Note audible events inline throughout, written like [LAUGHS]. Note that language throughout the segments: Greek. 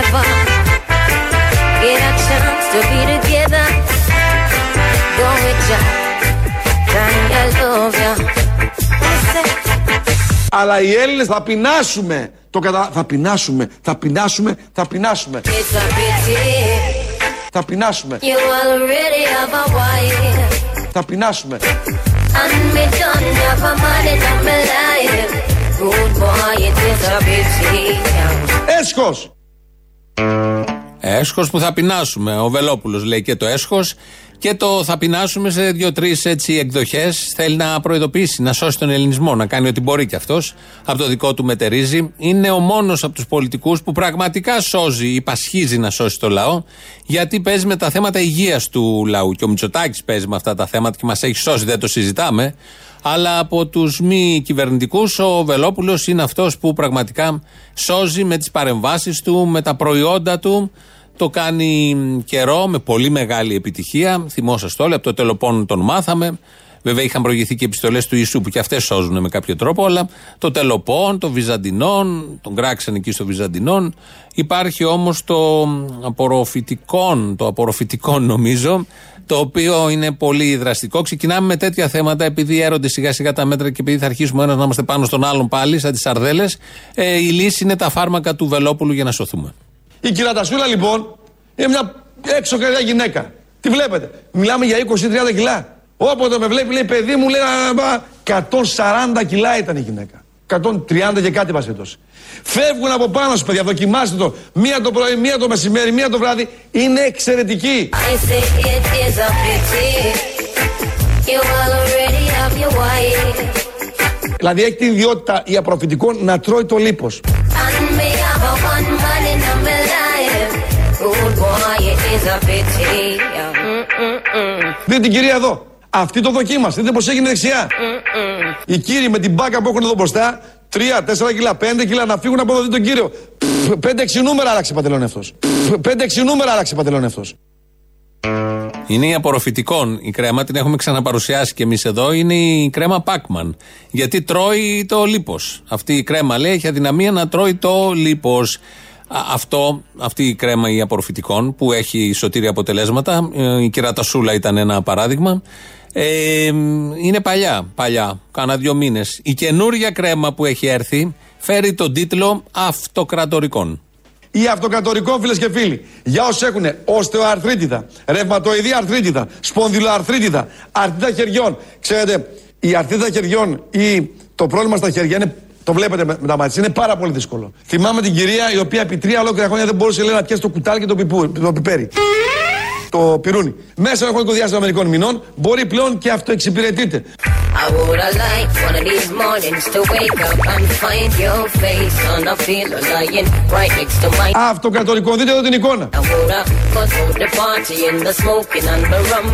never get a chance to be together. Go with ya, Tanya love ya. Αλλά οι Έλληνες θα πεινάσουμε. Το κατα... Θα πεινάσουμε, θα πεινάσουμε, θα πεινάσουμε. It's a pity Θα πεινάσουμε, you already have a wife. θα πεινάσουμε. And Έσχος που θα πεινάσουμε. Ο Βελόπουλος λέει και το έσχος. Και το θα πεινάσουμε σε δύο-τρεις έτσι εκδοχές. Θέλει να προειδοποιήσει, να σώσει τον ελληνισμό, να κάνει ό,τι μπορεί κι αυτός. Από το δικό του μετερίζει. Είναι ο μόνος από τους πολιτικούς που πραγματικά σώζει ή πασχίζει να σώσει το λαό. Γιατί παίζει με τα θέματα υγείας του λαού. Και ο Μητσοτάκης παίζει με αυτά τα θέματα και μας έχει σώσει, δεν το συζητάμε. Αλλά από τους μη κυβερνητικούς, ο Βελόπουλος είναι αυτός που πραγματικά σώζει με τις παρεμβάσεις του, με τα προϊόντα του. Το κάνει καιρό με πολύ μεγάλη επιτυχία. Θυμόσαστε όλοι, από το τελοπών τον μάθαμε. Βέβαια είχαν προηγηθεί και επιστολές του Ιησού που και αυτές σώζουν με κάποιο τρόπο, αλλά το τελοπών, το Βυζαντινών, τον κράξαν εκεί στο Βυζαντινών. Υπάρχει όμως το απορροφητικόν, το απορροφητικόν νομίζω, το οποίο είναι πολύ δραστικό. Ξεκινάμε με τέτοια θέματα, επειδή έρονται σιγά σιγά τα μέτρα και επειδή θα αρχίσουμε ένας να είμαστε πάνω στον άλλον πάλι, σαν τις σαρδέλες. Ε, η λύση είναι τα φάρμακα του Βελόπουλου για να σωθούμε. Η κυρατασούλα λοιπόν είναι μια έξω καρδιά γυναίκα. Τι βλέπετε; Μιλάμε για 20-30 κιλά. Όποτε με βλέπει λέει παιδί μου λέει «Α, α, 140 κιλά ήταν η γυναίκα. 130 και κάτι πασέτος. Φεύγουν από πάνω σου παιδιά, δοκιμάστε το. Μία το πρωί, μία το μεσημέρι, μία το βράδυ. Είναι εξαιρετική. I say it is a pity. You already have your wife. Δηλαδή έχει την ιδιότητα η απροφητικό να τρώει το λίπος. And me have a one man in my life. Good boy, it is a pity. Mm-mm-mm. Δείτε την κυρία εδώ. Αυτή το δοκίμασε. Δείτε πως έγινε δεξιά. Οι κύριοι με την μπάκα που έχουν εδώ μπροστά, 3, 4 κιλά, 5 κιλά να φύγουν από εδώ. Δείτε τον κύριο. 5-6 νούμερα άλλαξε παντελόνι αυτός. 5-6 νούμερα άλλαξε παντελόνι αυτός. Είναι η απορροφητικών η κρέμα, την έχουμε ξαναπαρουσιάσει και εμείς εδώ. Είναι η κρέμα Pacman. Γιατί τρώει το λίπος. Αυτή η κρέμα λέει έχει αδυναμία να τρώει το λίπος. Αυτό, αυτή η κρέμα η απορροφητικών που έχει σωτήρια αποτελέσματα, ε, η κυρατασούλα ήταν ένα παράδειγμα. Ε, είναι παλιά, παλιά, κάνα δύο μήνες. Η καινούρια κρέμα που έχει έρθει φέρει τον τίτλο Αυτοκρατορικών. Ή αυτοκατορικό φίλε και φίλοι. Για όσους έχουν οστεοαρθρίτιδα, ρευματοειδή αρθρίτιδα, σπονδυλοαρθρίτιδα, αρθρίτιδα χεριών. Ξέρετε, η αρθρίτιδα χεριών ή το πρόβλημα στα χέρια είναι. Το βλέπετε με, με τα μάτια, είναι πάρα πολύ δύσκολο. Θυμάμαι την κυρία η οποία επί τρία ολόκληρα χρόνια δεν μπορούσε λέει, να πιάσει το κουτάλι και το, πιπού, το πιπέρι. Το πυρούνι. Μέσα σε ένα χρονικό διάστημα μερικών μηνών μπορεί πλέον και αυτό εξυπηρετείται. I would have liked one of these mornings to wake up and find your face on a pillow lying right next to my. Αυτοκατορικό, δείτε εδώ την εικόνα. I would have cut out the party and the smoking and the rum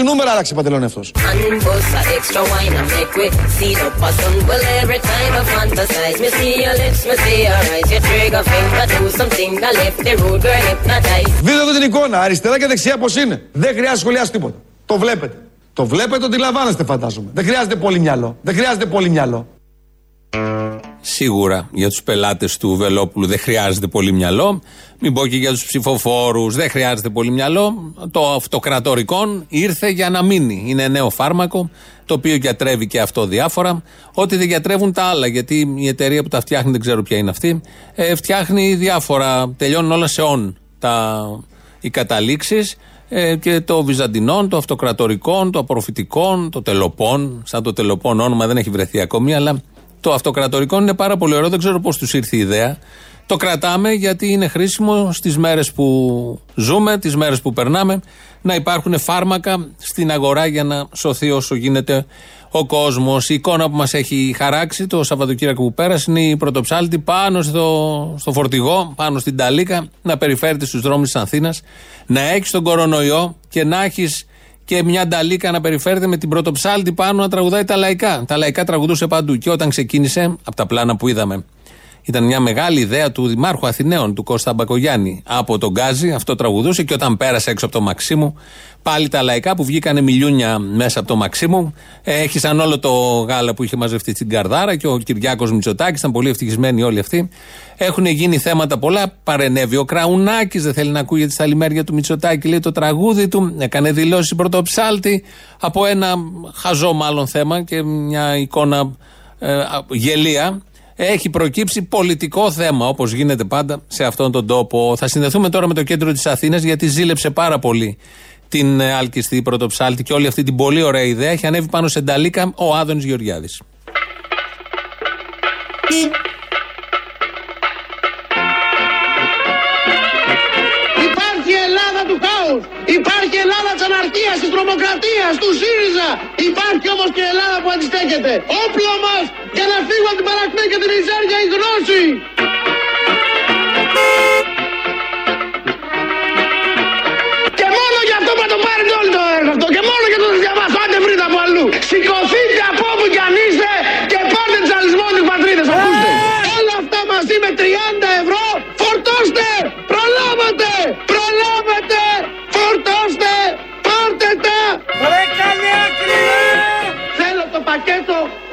5-6 νούμερα άλλαξε παντελόνι αυτός. and bust a extra wine and make we see the person. Well, every time I fantasize, me see your lips, me see your eyes, your trigger finger do something. I left the road girl hypnotized. Δείτε εδώ την εικόνα, αριστερά και δεξιά πώ είναι. Δεν χρειάζεται να σχολιάσει τίποτα. Το βλέπετε. Το βλέπετε, το αντιλαμβάνεστε φαντάζομαι. Δεν χρειάζεται πολύ μυαλό. Δεν χρειάζεται πολύ μυαλό. Σίγουρα για τους πελάτες του Βελόπουλου δεν χρειάζεται πολύ μυαλό. Μην πω και για τους ψηφοφόρους δεν χρειάζεται πολύ μυαλό. Το αυτοκρατορικό ήρθε για να μείνει. Είναι νέο φάρμακο το οποίο γιατρεύει και αυτό διάφορα. Ό,τι δεν γιατρεύουν τα άλλα. Γιατί η εταιρεία που τα φτιάχνει, δεν ξέρω ποια είναι αυτή, ε, φτιάχνει διάφορα. Τελειώνουν όλα σε όν τα, οι καταλήξεις. Ε, και το Βυζαντινών, το Αυτοκρατορικών, το Απορροφητικών, το Τελοπών. Σαν το Τελοπών όνομα δεν έχει βρεθεί ακόμη, αλλά το Αυτοκρατορικό είναι πάρα πολύ ωραίο. Δεν ξέρω πώς τους ήρθε η ιδέα. Το κρατάμε γιατί είναι χρήσιμο στις μέρες που ζούμε, τις μέρες που περνάμε, να υπάρχουν φάρμακα στην αγορά για να σωθεί όσο γίνεται ο κόσμος. Η εικόνα που μας έχει χαράξει το Σαββατοκύριακο που πέρασε είναι η πρωτοψάλτη πάνω στο, στο φορτηγό, πάνω στην Ταλίκα, να περιφέρεται στου δρόμους της Αθήνας, να έχεις τον κορονοϊό και να έχεις και μια νταλίκα να περιφέρεται με την πρωτοψάλτη πάνω να τραγουδάει τα λαϊκά. Τα λαϊκά τραγουδούσε παντού. Και όταν ξεκίνησε, από τα πλάνα που είδαμε Ήταν μια μεγάλη ιδέα του Δημάρχου Αθηναίων, του Κώστα Μπακογιάννη. Από τον Γκάζι, αυτό τραγουδούσε και όταν πέρασε έξω από το Μαξίμου, πάλι τα λαϊκά που βγήκανε μιλιούνια μέσα από το Μαξίμου, έχησαν όλο το γάλα που είχε μαζευτεί στην Καρδάρα και ο Κυριάκος Μητσοτάκης, ήταν πολύ ευτυχισμένοι όλοι αυτοί. Έχουν γίνει θέματα πολλά. Παρενέβη ο Κραουνάκης, δεν θέλει να ακούγεται στα λιμέρια του Μητσοτάκη, λέει το τραγούδι του. Έκανε δηλώσεις πρωτοψάλτη από ένα χαζό μάλλον θέμα και μια εικόνα ε, γελία έχει προκύψει πολιτικό θέμα, όπως γίνεται πάντα σε αυτόν τον τόπο. Θα συνδεθούμε τώρα με το κέντρο της Αθήνας, γιατί ζήλεψε πάρα πολύ την ε, Αλκιστή Πρωτοψάλτη και όλη αυτή την πολύ ωραία ιδέα. Έχει ανέβει πάνω σε νταλίκα ο Άδωνης Γεωργιάδης. Αναρχία, τη τρομοκρατίας, του ΣΥΡΙΖΑ. Υπάρχει όμως και Ελλάδα που αντιστέκεται. Όπλο μας για να φύγουμε από την παρακμή και την Ιζέρια η γνώση. Και μόνο για αυτό που το πάρετε όλοι το έργο αυτό. Και μόνο για το διαβάσω. Άντε βρείτε από αλλού. Σηκωθείτε από όπου κι αν είστε και πάρτε τζαλισμό του πατρίδες. Ακούστε. Όλα αυτά μαζί με 30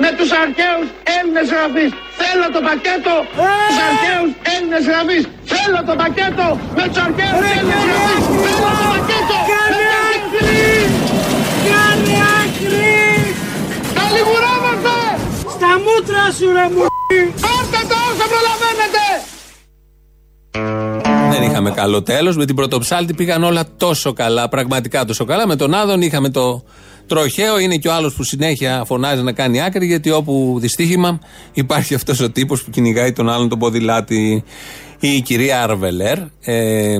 με τους αρχαίους Έλληνες γραφείς. Θέλω το πακέτο με τους αρχαίους Έλληνες γραφείς. Θέλω το πακέτο με τους αρχαίους Έλληνες γραφείς. Θέλω το πακέτο με τους αρχαίους Κάνε άκρη! Τα λιγουρεύετε! Στα μούτρα σου ρε μου! Πάρτε τα όσο προλαβαίνετε! Δεν είχαμε καλό τέλος. Με την πρωτοψάλτη πήγαν όλα τόσο καλά, πραγματικά τόσο καλά. Με τον Άδων είχαμε το τροχαίο. Είναι και ο άλλος που συνέχεια φωνάζει να κάνει άκρη, γιατί όπου δυστύχημα υπάρχει αυτός ο τύπος που κυνηγάει τον άλλον τον ποδηλάτη. Η κυρία Αρβελέρ ε,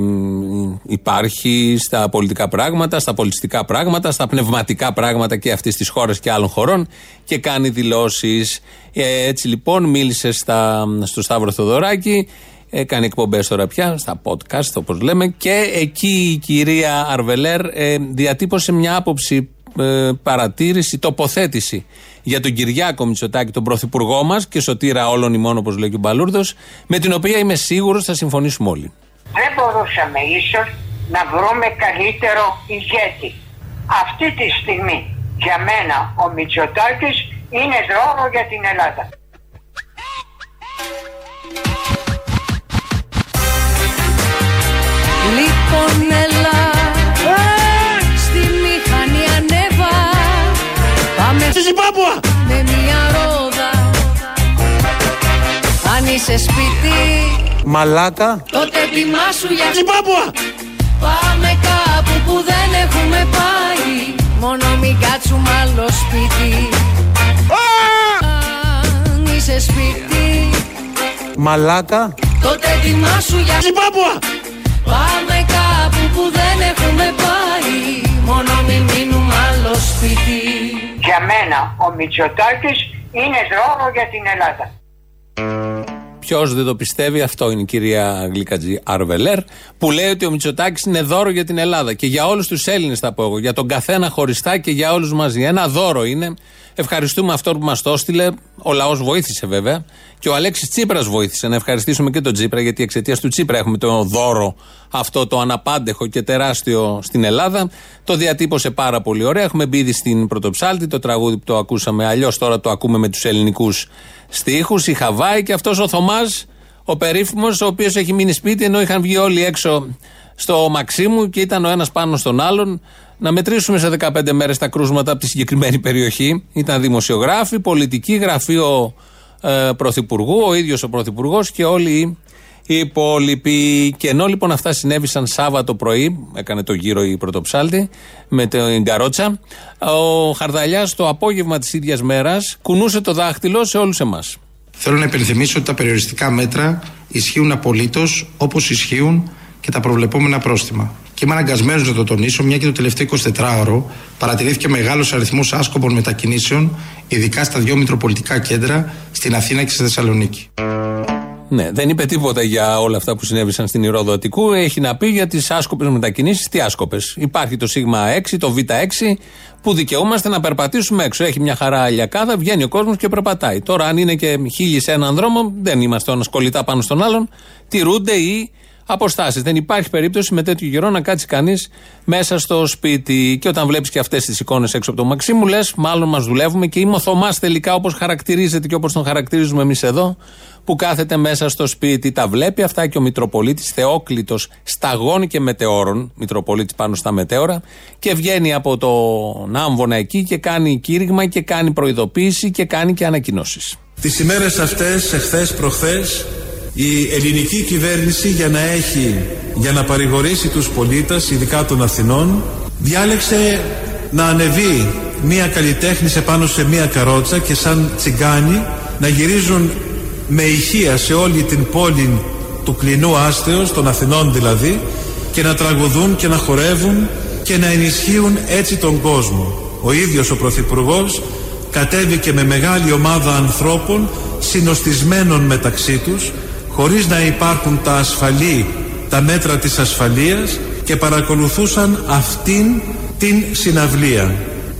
υπάρχει στα πολιτικά πράγματα, στα πολιτιστικά πράγματα, στα πνευματικά πράγματα και αυτής της χώρας και άλλων χωρών και κάνει δηλώσεις. Ε, έτσι λοιπόν μίλησε στα, στο Σταύρο Θοδωράκη Έκανε εκπομπές τώρα πια, στα podcast όπως λέμε. Και εκεί η κυρία Αρβελέρ ε, διατύπωσε μια άποψη, ε, παρατήρηση, τοποθέτηση για τον Κυριάκο Μητσοτάκη, τον πρωθυπουργό μας και σωτήρα όλων ημών, όπως λέει και ο Μπαλούρδος, με την οποία είμαι σίγουρος θα συμφωνήσουμε όλοι. δεν μπορούσαμε ίσως να βρούμε καλύτερο ηγέτη. Αυτή τη στιγμή για μένα ο Μητσοτάκης είναι δώρο για την Ελλάδα. Λοιπόν έλα Πάμε Στη Ζιμπάμπουα! με μια ρόδα Αν είσαι σπίτι Μαλάκα. Τότε ετοιμάσου για Ζιμπάμπουα! Πάμε κάπου που δεν έχουμε πάει Μόνο μην κάτσουμε άλλο σπίτι Αν είσαι σπίτι Μαλάκα. Τότε ετοιμάσου για Ζιμπάμπουα! Πάμε κάπου που δεν έχουμε πάει Για μένα ο Μητσοτάκης είναι δώρο για την Ελλάδα. Ποιος δεν το πιστεύει, αυτό είναι η κυρία Γλυκατζή Αρβελέρ, που λέει ότι ο Μητσοτάκης είναι δώρο για την Ελλάδα. Και για όλους τους Έλληνες θα πω εγώ. Για τον καθένα χωριστά και για όλους μαζί. Ένα δώρο είναι. Ευχαριστούμε αυτό που μας το έστειλε. Ο λαός βοήθησε βέβαια. Και ο Αλέξης Τσίπρας βοήθησε. Να ευχαριστήσουμε και τον Τσίπρα, γιατί εξαιτίας του Τσίπρα έχουμε το δώρο αυτό το αναπάντεχο και τεράστιο στην Ελλάδα. Το διατύπωσε πάρα πολύ ωραία. Έχουμε μπει ήδη στην Πρωτοψάλτη, το τραγούδι που το ακούσαμε. Αλλιώς τώρα το ακούμε με τους ελληνικούς στίχους. Η Χαβάη και αυτός ο Θωμάς, ο περίφημος, ο οποίος έχει μείνει σπίτι ενώ είχαν βγει όλοι έξω στο Μαξίμου και ήταν ο ένας πάνω στον άλλον. Να μετρήσουμε σε 15 μέρες τα κρούσματα από τη συγκεκριμένη περιοχή. Ήταν δημοσιογράφοι, πολιτικοί, γραφείο ε, πρωθυπουργού, ο ίδιος ο πρωθυπουργός και όλοι οι υπόλοιποι. Και ενώ λοιπόν αυτά συνέβησαν Σάββατο πρωί, έκανε το γύρο η πρωτοψάλτη με την καρότσα, ο Χαρδαλιάς το απόγευμα της ίδιας μέρας κουνούσε το δάχτυλο σε όλους εμάς. Θέλω να υπενθυμίσω ότι τα περιοριστικά μέτρα ισχύουν απολύτως όπως ισχύουν και τα προβλεπόμενα πρόστιμα. Και είμαι αναγκασμένος να το τονίσω, μια και το τελευταίο 24ωρο παρατηρήθηκε μεγάλος αριθμός άσκοπων μετακινήσεων, ειδικά στα δύο μητροπολιτικά κέντρα, στην Αθήνα και στη Θεσσαλονίκη. Ναι, δεν είπε τίποτα για όλα αυτά που συνέβησαν στην Ηρόδο Αττικού. Έχει να πει για τις άσκοπες μετακινήσεις. Τι άσκοπες; Υπάρχει το σίγμα 6, το β6, που δικαιούμαστε να περπατήσουμε έξω. Έχει μια χαρά ηλιακάδα, βγαίνει ο κόσμος και περπατάει. Τώρα, αν είναι και χίλιοι σε έναν δρόμο, δεν είμαστε ο ένας κολλητά πάνω στον άλλον. Τηρούνται οι αποστάσεις. Δεν υπάρχει περίπτωση με τέτοιο καιρό να κάτσει κανείς μέσα στο σπίτι. Και όταν βλέπεις και αυτές τις εικόνες έξω από το Μαξίμου, λες, μάλλον μας δουλεύουμε και είμαι ο Θωμάς τελικά όπως χαρακτηρίζεται και όπως τον χαρακτηρίζουμε εμείς εδώ, που κάθεται μέσα στο σπίτι. Τα βλέπει αυτά και ο Μητροπολίτης Θεόκλητος σταγών και μετεώρων, Μητροπολίτης πάνω στα μετέωρα, και βγαίνει από τον άμβονα εκεί και κάνει κήρυγμα και κάνει προειδοποίηση και κάνει και ανακοινώσεις. Τις ημέρες αυτές, εχθές, προχθές, η ελληνική κυβέρνηση για να έχει, για να παρηγορήσει τους πολίτες, ειδικά των Αθηνών, διάλεξε να ανεβεί μία καλλιτέχνης σε πάνω σε μία καρότσα και σαν τσιγκάνι να γυρίζουν με ηχεία σε όλη την πόλη του κλινού άστεως, των Αθηνών δηλαδή, και να τραγουδούν και να χορεύουν και να ενισχύουν έτσι τον κόσμο. Ο ίδιος ο Πρωθυπουργός κατέβηκε με μεγάλη ομάδα ανθρώπων συνοστισμένων μεταξύ τους χωρίς να υπάρχουν τα ασφαλή, τα μέτρα της ασφαλείας και παρακολουθούσαν αυτήν την συναυλία.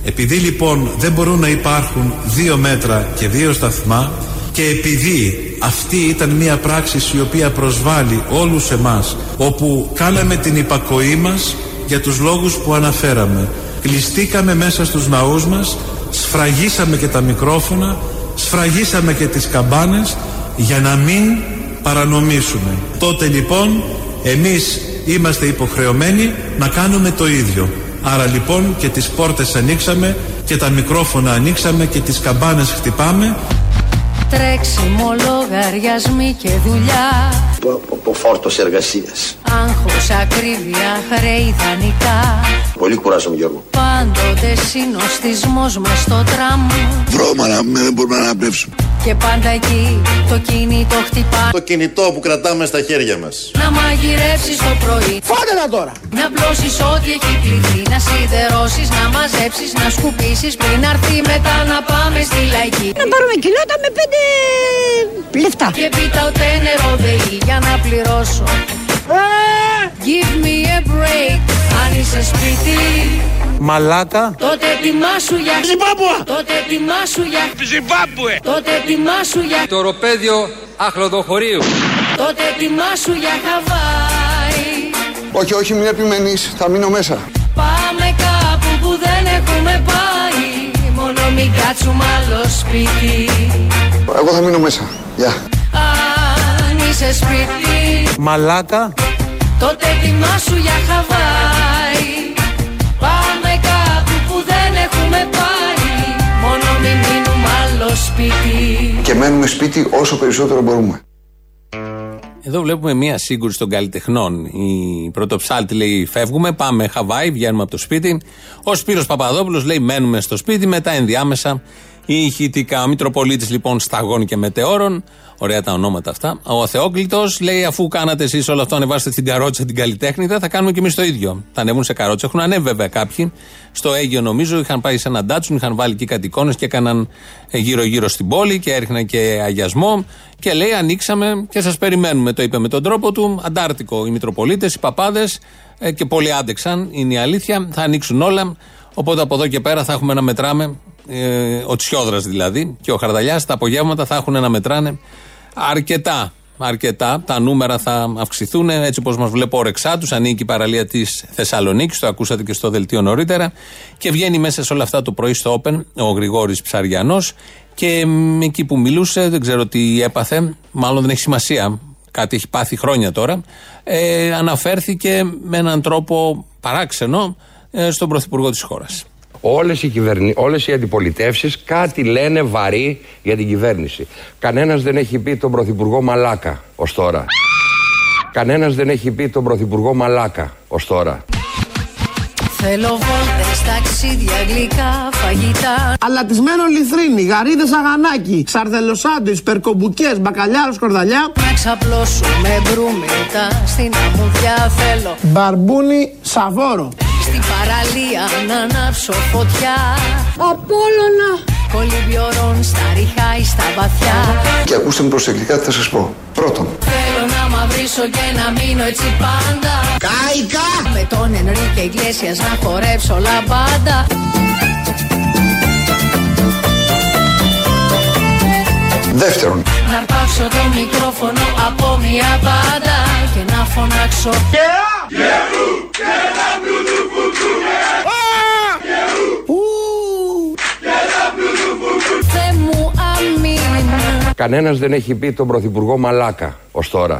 Επειδή λοιπόν δεν μπορούν να υπάρχουν δύο μέτρα και δύο σταθμά και επειδή αυτή ήταν μια πράξη η οποία προσβάλλει όλους εμάς όπου κάναμε την υπακοή μας για τους λόγους που αναφέραμε κλειστήκαμε μέσα στους ναούς μας σφραγίσαμε και τα μικρόφωνα σφραγίσαμε και τις καμπάνες για να μην παρανομήσουμε. Τότε λοιπόν εμείς είμαστε υποχρεωμένοι να κάνουμε το ίδιο. Άρα λοιπόν και τις πόρτες ανοίξαμε και τα μικρόφωνα ανοίξαμε και τις καμπάνες χτυπάμε. Τρέξιμο, λογαριασμοί και δουλειά από φόρτος εργασίας Άγχος, ακρίβεια, χρέη δανεικά Πολύ κουράζομαι Γιώργο Πάντοτε συνοστισμός μες στο τραμ Βρώμα να δεν μπορούμε να αναπνεύσουμε Και πάντα εκεί το κινητό χτυπά. Το κινητό που κρατάμε στα χέρια μας. Να μαγειρεύσεις το πρωί. Φάτε τα τώρα. Να πλώσεις ό,τι έχει πληθεί Να σιδερώσεις, να μαζέψεις, να σκουπίσεις. Πριν αρθεί μετά να πάμε στη λαϊκή. Να πάρουμε κιλότα με πέντε λεφτά. Και πίτα ούτε νερό δεή για να πληρώσω. Give me a break Αν είσαι σπίτι Μαλάκα Τότε ετοιμάσου για Ζιμπάμπουα. Τότε ετοιμάσου για Ζιμπάμπουε. Τότε ετοιμάσου για Το οροπέδιο αχλοδοχωρίου. Τότε ετοιμάσου για Χαβάη. Όχι, όχι, μην επιμένεις, θα μείνω μέσα. Πάμε κάπου που δεν έχουμε πάει. Μόνο μην κάτσουμε άλλο σπίτι. Εγώ θα μείνω μέσα, γεια. Αν είσαι σπίτι. Μαλάκα Τότε ετοιμάσου για Χαβάη έχουμε πάει Μόνο μην μείνουμε άλλο σπίτι Και μένουμε σπίτι όσο περισσότερο μπορούμε Εδώ βλέπουμε μία σύγκρουση των καλλιτεχνών. Η πρωτοψάλτη λέει: Φεύγουμε, πάμε Χαβάη, βγαίνουμε από το σπίτι. Ο Σπύρος Παπαδόπουλος λέει: Μένουμε στο σπίτι. Μετά ενδιάμεσα η ηχητικά. Ο Μητροπολίτης λοιπόν σταγών και μετεώρων. Ωραία τα ονόματα αυτά. Ο Θεόκλητο λέει: Αφού κάνατε εσείς όλο αυτό, ανεβάστε στην καρότσα την καλλιτέχνητα, θα κάνουμε και εμείς το ίδιο. Θα ανέβουν σε καρότσα. Έχουν ανέβει βέβαια κάποιοι. Στο Αίγιο νομίζω είχαν πάει σε έναν τάτσουν, είχαν βάλει εκεί κάτι εικόνε και έκαναν γύρω-γύρω στην πόλη και έριχναν και αγιασμό. Και λέει: Ανοίξαμε και σας περιμένουμε. Το είπε με τον τρόπο του. Αντάρτικο. Οι Μητροπολίτες, οι παπάδες και πολλοί άντεξαν. Είναι η αλήθεια. Θα ανοίξουν όλα. Οπότε από εδώ και πέρα θα έχουμε να μετράμε. Ε, ο Τσιόδρας δηλαδή και ο Χαρδαλιάς τα απογεύματα θα έχουν να μετράνε αρκετά. Αρκετά. Τα νούμερα θα αυξηθούν έτσι όπως μας βλέπω όρεξά τους. Ανήκει η παραλία της Θεσσαλονίκης, το ακούσατε και στο δελτίο νωρίτερα. Και βγαίνει μέσα σε όλα αυτά το πρωί στο Open ο Γρηγόρης Ψαριανός. Και μ, εκεί που μιλούσε, δεν ξέρω τι έπαθε, μάλλον δεν έχει σημασία. Κάτι έχει πάθει χρόνια τώρα. Ε, αναφέρθηκε με έναν τρόπο παράξενο ε, στον Πρωθυπουργό της χώρας. Όλες οι, κυβερνη... Όλες οι αντιπολιτεύσεις κάτι λένε βαρύ για την κυβέρνηση. Κανένας δεν έχει πει τον Πρωθυπουργό Μαλάκα ως τώρα. Κανένας δεν έχει πει τον Πρωθυπουργό Μαλάκα ως τώρα. Θέλω βόλτες, ταξίδια, γλυκά, φαγητά Αλατισμένο λιθρίνι, γαρίδες αγανάκι, σαρδελοσάντουις, περκομπουκές, μπακαλιάρος κορδαλιά. Να ξαπλώσουμε μπρούμετα στην αμμουδιά θέλω Μπαρμπούνι σαβόρο. Στην παραλία να ανάψω φωτιά. Απόλλωνα. Κολυμπιορών στα ριχά ή στα βαθιά. Και ακούστε με προσεκτικά τι θα σας πω. Πρώτον, Θέλω να μαυρίσω και να μείνω έτσι πάντα. Κάικα! Με τον Ενρίκε Ιγκλέσιας να χορέψω λαμπάντα. Δεύτερον, Να αρπάξω το μικρόφωνο από μια μπάντα Και να φωνάξω. Θε Κανένας δεν έχει πει τον Πρωθυπουργό Μαλάκα ως τώρα.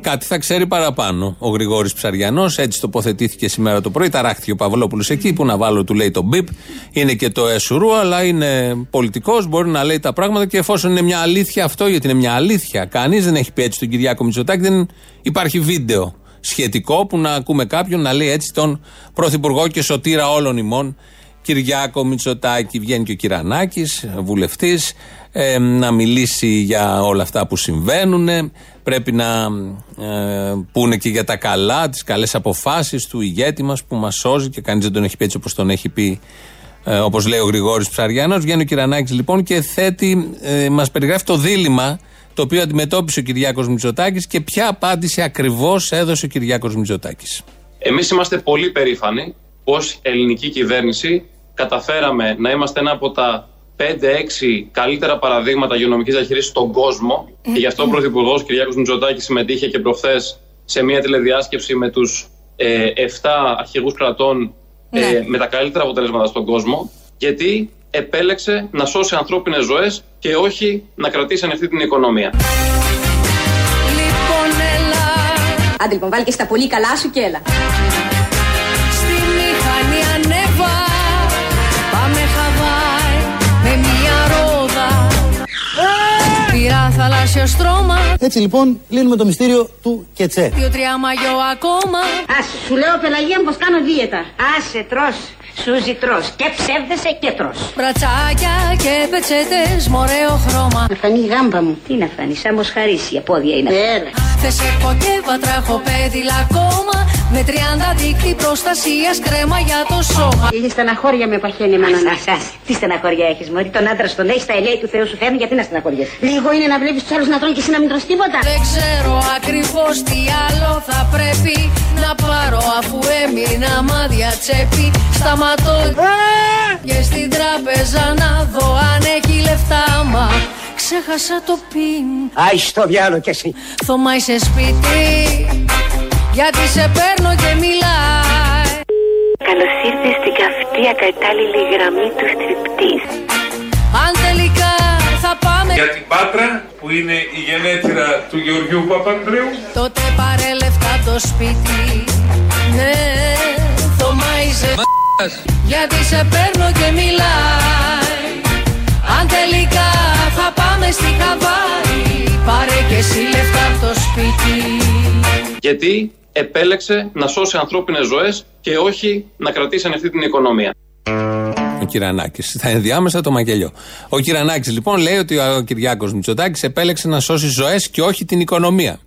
Κάτι θα ξέρει παραπάνω ο Γρηγόρης Ψαριανός. Έτσι τοποθετήθηκε σήμερα το πρωί. Ταράχτηκε ο Παυλόπουλος εκεί που να βάλω του λέει το μπιπ. Είναι και το έσουρου, αλλά είναι πολιτικός. Μπορεί να λέει τα πράγματα και εφόσον είναι μια αλήθεια αυτό, γιατί είναι μια αλήθεια. Κανείς δεν έχει πει έτσι τον Κυριάκο Μητσοτάκη. Δεν υπάρχει βίντεο σχετικό που να ακούμε κάποιον να λέει έτσι τον Πρωθυπουργό και σωτήρα όλων ημών. Κυριάκο Μητσοτάκη βγαίνει και ο Κυρανάκης, βουλευτής, να μιλήσει για όλα αυτά που συμβαίνουν. Πρέπει να ε, πούνε και για τα καλά, τις καλές αποφάσεις του ηγέτη μας που μας σώζει και κανείς δεν τον έχει πει έτσι όπως τον έχει πει, ε, όπως λέει ο Γρηγόρης Ψαριάνο. Βγαίνει ο Κυρανάκης λοιπόν και θέτει, ε, μας περιγράφει το δίλημα το οποίο αντιμετώπισε ο Κυριάκος Μητσοτάκης και ποια απάντηση ακριβώς έδωσε ο Κυριάκος Μητσοτάκης. Εμείς είμαστε πολύ περήφανοι πως ελληνική κυβέρνηση καταφέραμε να είμαστε ένα από τα 5-6 καλύτερα παραδείγματα υγειονομικής διαχείρισης στον κόσμο. Και γι' αυτό ο Πρωθυπουργός Κυριάκος Μητσοτάκης συμμετείχε και προχθές σε μια τηλεδιάσκεψη με τους ε, 7 αρχηγούς κρατών ε, με τα καλύτερα αποτελέσματα στον κόσμο γιατί επέλεξε να σώσει ανθρώπινες ζωές και όχι να κρατήσει ανοιχτή την οικονομία. Λοιπόν έλα. Άντε λοιπόν, βάλει και στα πολύ καλά σου και έλα. Θαλάσσιος στρώμα Έτσι λοιπόν λύνουμε το μυστήριο του Κετσέ. Δύο-τρία μαγιό ακόμα Άσε, σου λέω Πελαγία μου πως κάνω δίαιτα. Άσε, τρως. Σούζι τρως. Και ψεύδεσαι και τρως. Μπρατσάκια και πετσέτες με ωραίο χρώμα Να φανεί η γάμπα μου. Τι να φανεί, σαν μοσχαρίσι, για πόδια είναι. Έλα. Θες έχω και βατραχοπέδιλα ακόμα Με 30 δίκτυ προστασίας κρέμα για το σώμα Λίγη στεναχώρια με παχαίνει εμένα. Ας, ας, Τι στεναχώρια έχεις, Μωρή; Τον άντρα στον έχει, τα ελέη του Θεού σου φέρνει, γιατί να στεναχωριέσαι; Λίγο είναι να βλέπεις τους άλλους να τρώνε και εσύ να μην τρως τίποτα. Δεν ξέρω ακριβώς τι άλλο θα πρέπει να πάρω αφού έμεινα μάδια τσέπη Σταματώ και στην τράπεζα να δω αν έχει λεφτά μα Ξέχασα το πιν Άι στο διάλογο κι εσύ. Θωμά είσαι σπίτι γιατί σε παίρνω και μιλάει. Καλώς ήρθες στην καυτή ακατάλληλη γραμμή του στριπτής. Αν τελικά θα πάμε Για την Πάτρα που είναι η γενέτειρα του Γεωργιού Παπανδρέου. Τότε πάρε λεφτά από το σπίτι. Ναι, Θωμά είσαι Γιατί σε παίρνω και μιλάει. Αν τελικά θα πάμε στη Χαβάη Πάρε και εσύ λεφτά από το σπίτι Γιατί επέλεξε να σώσει ανθρώπινες ζωές και όχι να κρατήσει ανοιχτή την οικονομία. Ο Κυρανάκης. Θα ενδιάμεσα το μακελιό. Ο Κυρανάκης λοιπόν λέει ότι ο Κυριάκος Μητσοτάκης επέλεξε να σώσει ζωές και όχι την οικονομία.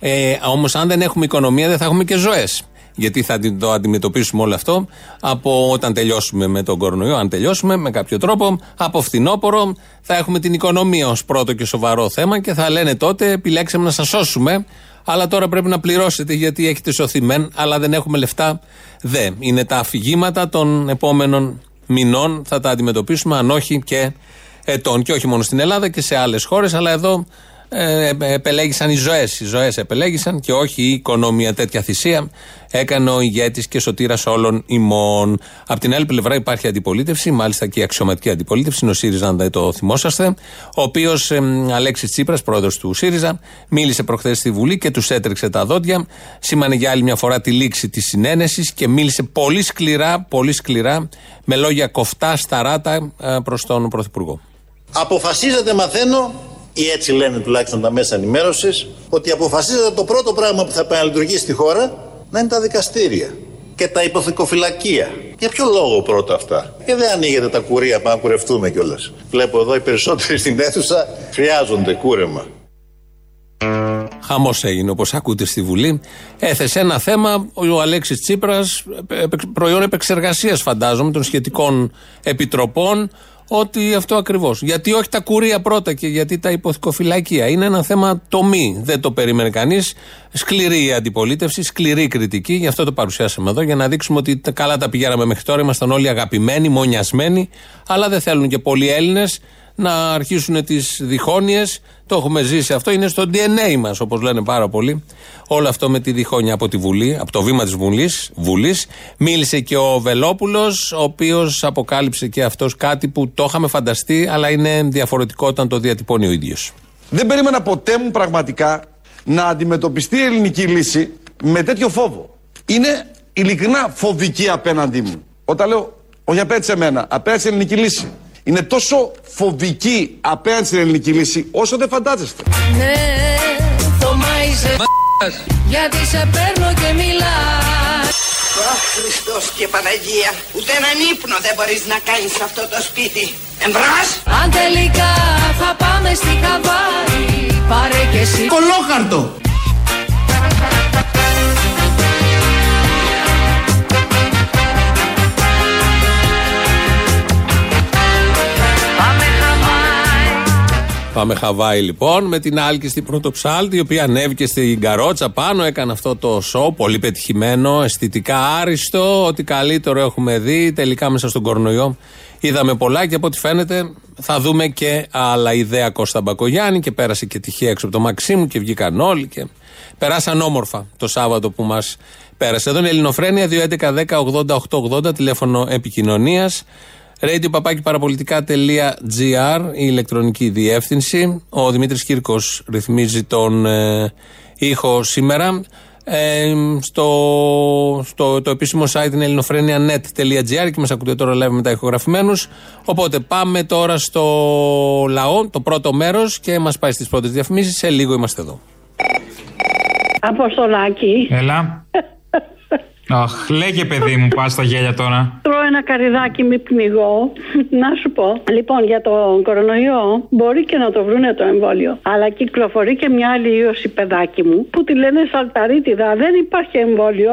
Ε, Όμως, αν δεν έχουμε οικονομία, δεν θα έχουμε και ζωές. Γιατί θα το αντιμετωπίσουμε όλο αυτό από όταν τελειώσουμε με τον κορονοϊό, αν τελειώσουμε με κάποιο τρόπο, από φθινόπωρο θα έχουμε την οικονομία ως πρώτο και σοβαρό θέμα και θα λένε τότε επιλέξαμε να σας σώσουμε. Αλλά τώρα πρέπει να πληρώσετε γιατί έχετε σωθεί μεν, αλλά δεν έχουμε λεφτά. Δε. Είναι τα αφηγήματα των επόμενων μηνών. Θα τα αντιμετωπίσουμε, αν όχι και ετών. Και όχι μόνο στην Ελλάδα και σε άλλες χώρες, αλλά εδώ ε, επελέγησαν οι ζωές. Οι ζωές επελέγησαν και όχι η οικονομία. Τέτοια θυσία έκανε ο ηγέτης και σωτήρας όλων ημών. Απ' την άλλη πλευρά υπάρχει αντιπολίτευση, μάλιστα και η αξιωματική αντιπολίτευση, είναι ο ΣΥΡΙΖΑ, αν δεν το θυμόσαστε. Ο οποίος Αλέξης Τσίπρας, πρόεδρος του ΣΥΡΙΖΑ, μίλησε προχθές στη Βουλή και τους έτρεξε τα δόντια. Σήμανε για άλλη μια φορά τη λήξη της συνένεσης και μίλησε πολύ σκληρά, πολύ σκληρά, με λόγια κοφτά, σταράτα προς τον Πρωθυπουργό. Αποφασίζετε, μαθαίνω, ή έτσι λένε τουλάχιστον τα μέσα ενημέρωσης, ότι αποφασίζετε το πρώτο πράγμα που θα επαναλειτουργήσει στη χώρα να είναι τα δικαστήρια και τα υποθηκοφυλακεία. Για ποιο λόγο πρώτα αυτά; Και δεν ανοίγετε τα κουρία, πάμε να κουρευτούμε κιόλας. Βλέπω εδώ οι περισσότεροι στην αίθουσα χρειάζονται κούρεμα. Χαμός έγινε όπως ακούτε στη Βουλή. Έθεσε ένα θέμα ο Αλέξης Τσίπρας, προϊόν επεξεργασίας φαντάζομαι των σχετικών επιτροπών, ότι αυτό ακριβώς. Γιατί όχι τα κουρία πρώτα και γιατί τα υποθηκοφυλακία. Είναι ένα θέμα τομή. Δεν το περίμενε κανείς. Σκληρή η αντιπολίτευση, σκληρή η κριτική. Γι' αυτό το παρουσιάσαμε εδώ για να δείξουμε ότι τα- καλά τα πηγαίναμε μέχρι τώρα. Ήμασταν όλοι αγαπημένοι, μονιασμένοι. Αλλά δεν θέλουν και πολλοί Έλληνες να αρχίσουν τις διχόνοιες. Το έχουμε ζήσει αυτό. Είναι στο DNA μας, όπως λένε πάρα πολλοί. Όλο αυτό με τη διχόνοια από τη Βουλή, από το βήμα της Βουλής, Βουλής. Μίλησε και ο Βελόπουλος, ο οποίος αποκάλυψε και αυτός κάτι που το είχαμε φανταστεί, αλλά είναι διαφορετικό όταν το διατυπώνει ο ίδιος. Δεν περίμενα ποτέ μου πραγματικά να αντιμετωπιστεί η ελληνική λύση με τέτοιο φόβο. Είναι ειλικρινά φοβική απέναντί μου. Όταν λέω, όχι απέναντι σε μένα, απέναντι στην ελληνική λύση. Είναι τόσο φοβική απέναντι στην ελληνική λύση όσο δεν φαντάζεστε. Ναι, Θωμάιζε Γιατί σε παίρνω και μιλάς Αχ, Χριστός και Παναγία, ούτε έναν ύπνο δεν μπορείς να κάνεις σε αυτό το σπίτι. Εμπρός! Αν τελικά θα πάμε στη Χαβάη Πάρε και εσύ Κολόχαρτο. Πάμε Χαβάη λοιπόν με την άλκηστη πρωτοψάλτη η οποία ανέβηκε στην καρότσα πάνω, έκανε αυτό το σοου πολύ πετυχημένο, αισθητικά άριστο, ό,τι καλύτερο έχουμε δει. Τελικά μέσα στον κορονοϊό είδαμε πολλά και από ό,τι φαίνεται θα δούμε και άλλα ιδέα Κώστα Μπακογιάννη και πέρασε και τυχαία έξω από το Μαξίμου και βγήκαν όλοι και περάσαν όμορφα το Σάββατο που μας πέρασε. Εδώ είναι η Ελληνοφρένεια 2.11.10.80.880 τηλέφωνο επικοινωνίας radio.parapolitica.gr η ηλεκτρονική διεύθυνση. Ο Δημήτρης Κύρκος ρυθμίζει τον ε, ήχο σήμερα. Ε, στο, στο το επίσημο site είναι ελληνοφρένια.net.gr και μας ακούτε τώρα live μετά ηχογραφημένους. Οπότε πάμε τώρα στο λαό, το πρώτο μέρος και μας πάει στις πρώτες διαφημίσεις. Σε λίγο είμαστε εδώ. Αποστολάκι. Έλα. [LAUGHS] Αχ, λέγε παιδί μου, πας στα γέλια τώρα. Τρώω ένα καριδάκι, μη πνιγώ. Να σου πω. Λοιπόν, για τον κορονοϊό μπορεί και να το βρούνε το εμβόλιο. Αλλά κυκλοφορεί και μια άλλη ίωση, παιδάκι μου, που τη λένε σαλταρίτιδα. Δεν υπάρχει εμβόλιο.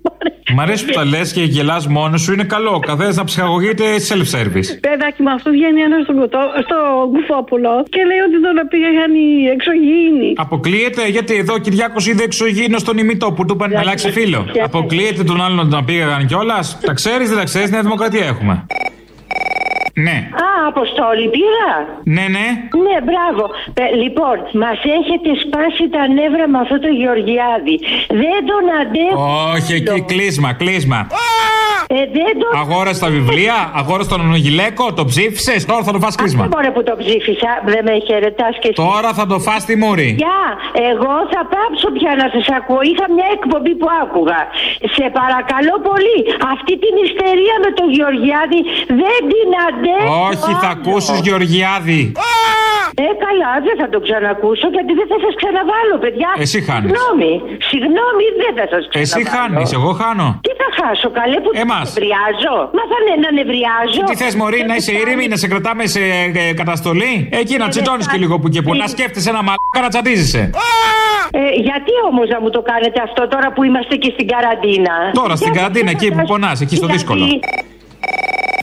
[LAUGHS] Μ' αρέσει που τα λες και γελάς μόνος σου, είναι καλό. Ο καθένας να ψυχαγωγείται self-service. Παιδάκι μου, αυτό βγαίνει ένας στο, κουτό, στο κουφόπουλο και λέει ότι τον πήγαν οι εξωγήινοι. Αποκλείεται γιατί εδώ ο Κυριάκος είδε εξωγήινος στον ημιτό που του είπαν να αλλάξει φίλο. Αποκλείεται τον άλλον να τον πήγαν κιόλας. Τα ξέρεις, δεν τα ξέρεις, Νέα Δημοκρατία έχουμε. Ναι. Α, Αποστόλη, πήρα. Ναι, ναι. Ναι, μπράβο. Ε, λοιπόν, μας έχετε σπάσει τα νεύρα με αυτό το Γεωργιάδη. Δεν τον αντέχω. Όχι, εκεί κλείσμα, κλείσμα. Ε, δεν τον. Αγόρασε τα βιβλία, αγόρασε τον Ονογιλέκο, το ψήφισες, τώρα θα το φας κλείσμα. Δεν μπορεί που το ψήφισα, δεν με χαιρετάς και εσύ. Τώρα θα το φας στη μούρη. Γεια, εγώ θα πάψω πια να σας ακούω. Είχα μια εκπομπή που άκουγα. Σε παρακαλώ πολύ, αυτή την ιστερία με τον Γεωργιάδη δεν την αντέχω. Όχι, θα ακούσεις Γεωργιάδη; Ε, καλά, δεν θα το ξανακούσω γιατί δεν θα σας ξαναβάλω, παιδιά. Εσύ χάνεις. Συγγνώμη, συγγνώμη, δεν θα σας ξαναβάλω. Εσύ χάνεις, εγώ χάνω. Τι θα χάσω, καλέ που Εμάς. νευριάζω; Μα θα ναι, να νευριάζω. Τι θες, Μωρή, να είσαι ήρεμη, να σε κρατάμε σε ε, καταστολή; Εκεί να τσιτώνεις και λίγο που και που. Να σκέφτεσαι ένα μαλάκα να τσαντίζεσαι. Ε, γιατί όμως να μου το κάνετε αυτό τώρα που είμαστε και στην καραντίνα; Τώρα στην καραντίνα, εκεί που πονάς, εκεί στο δύσκολο.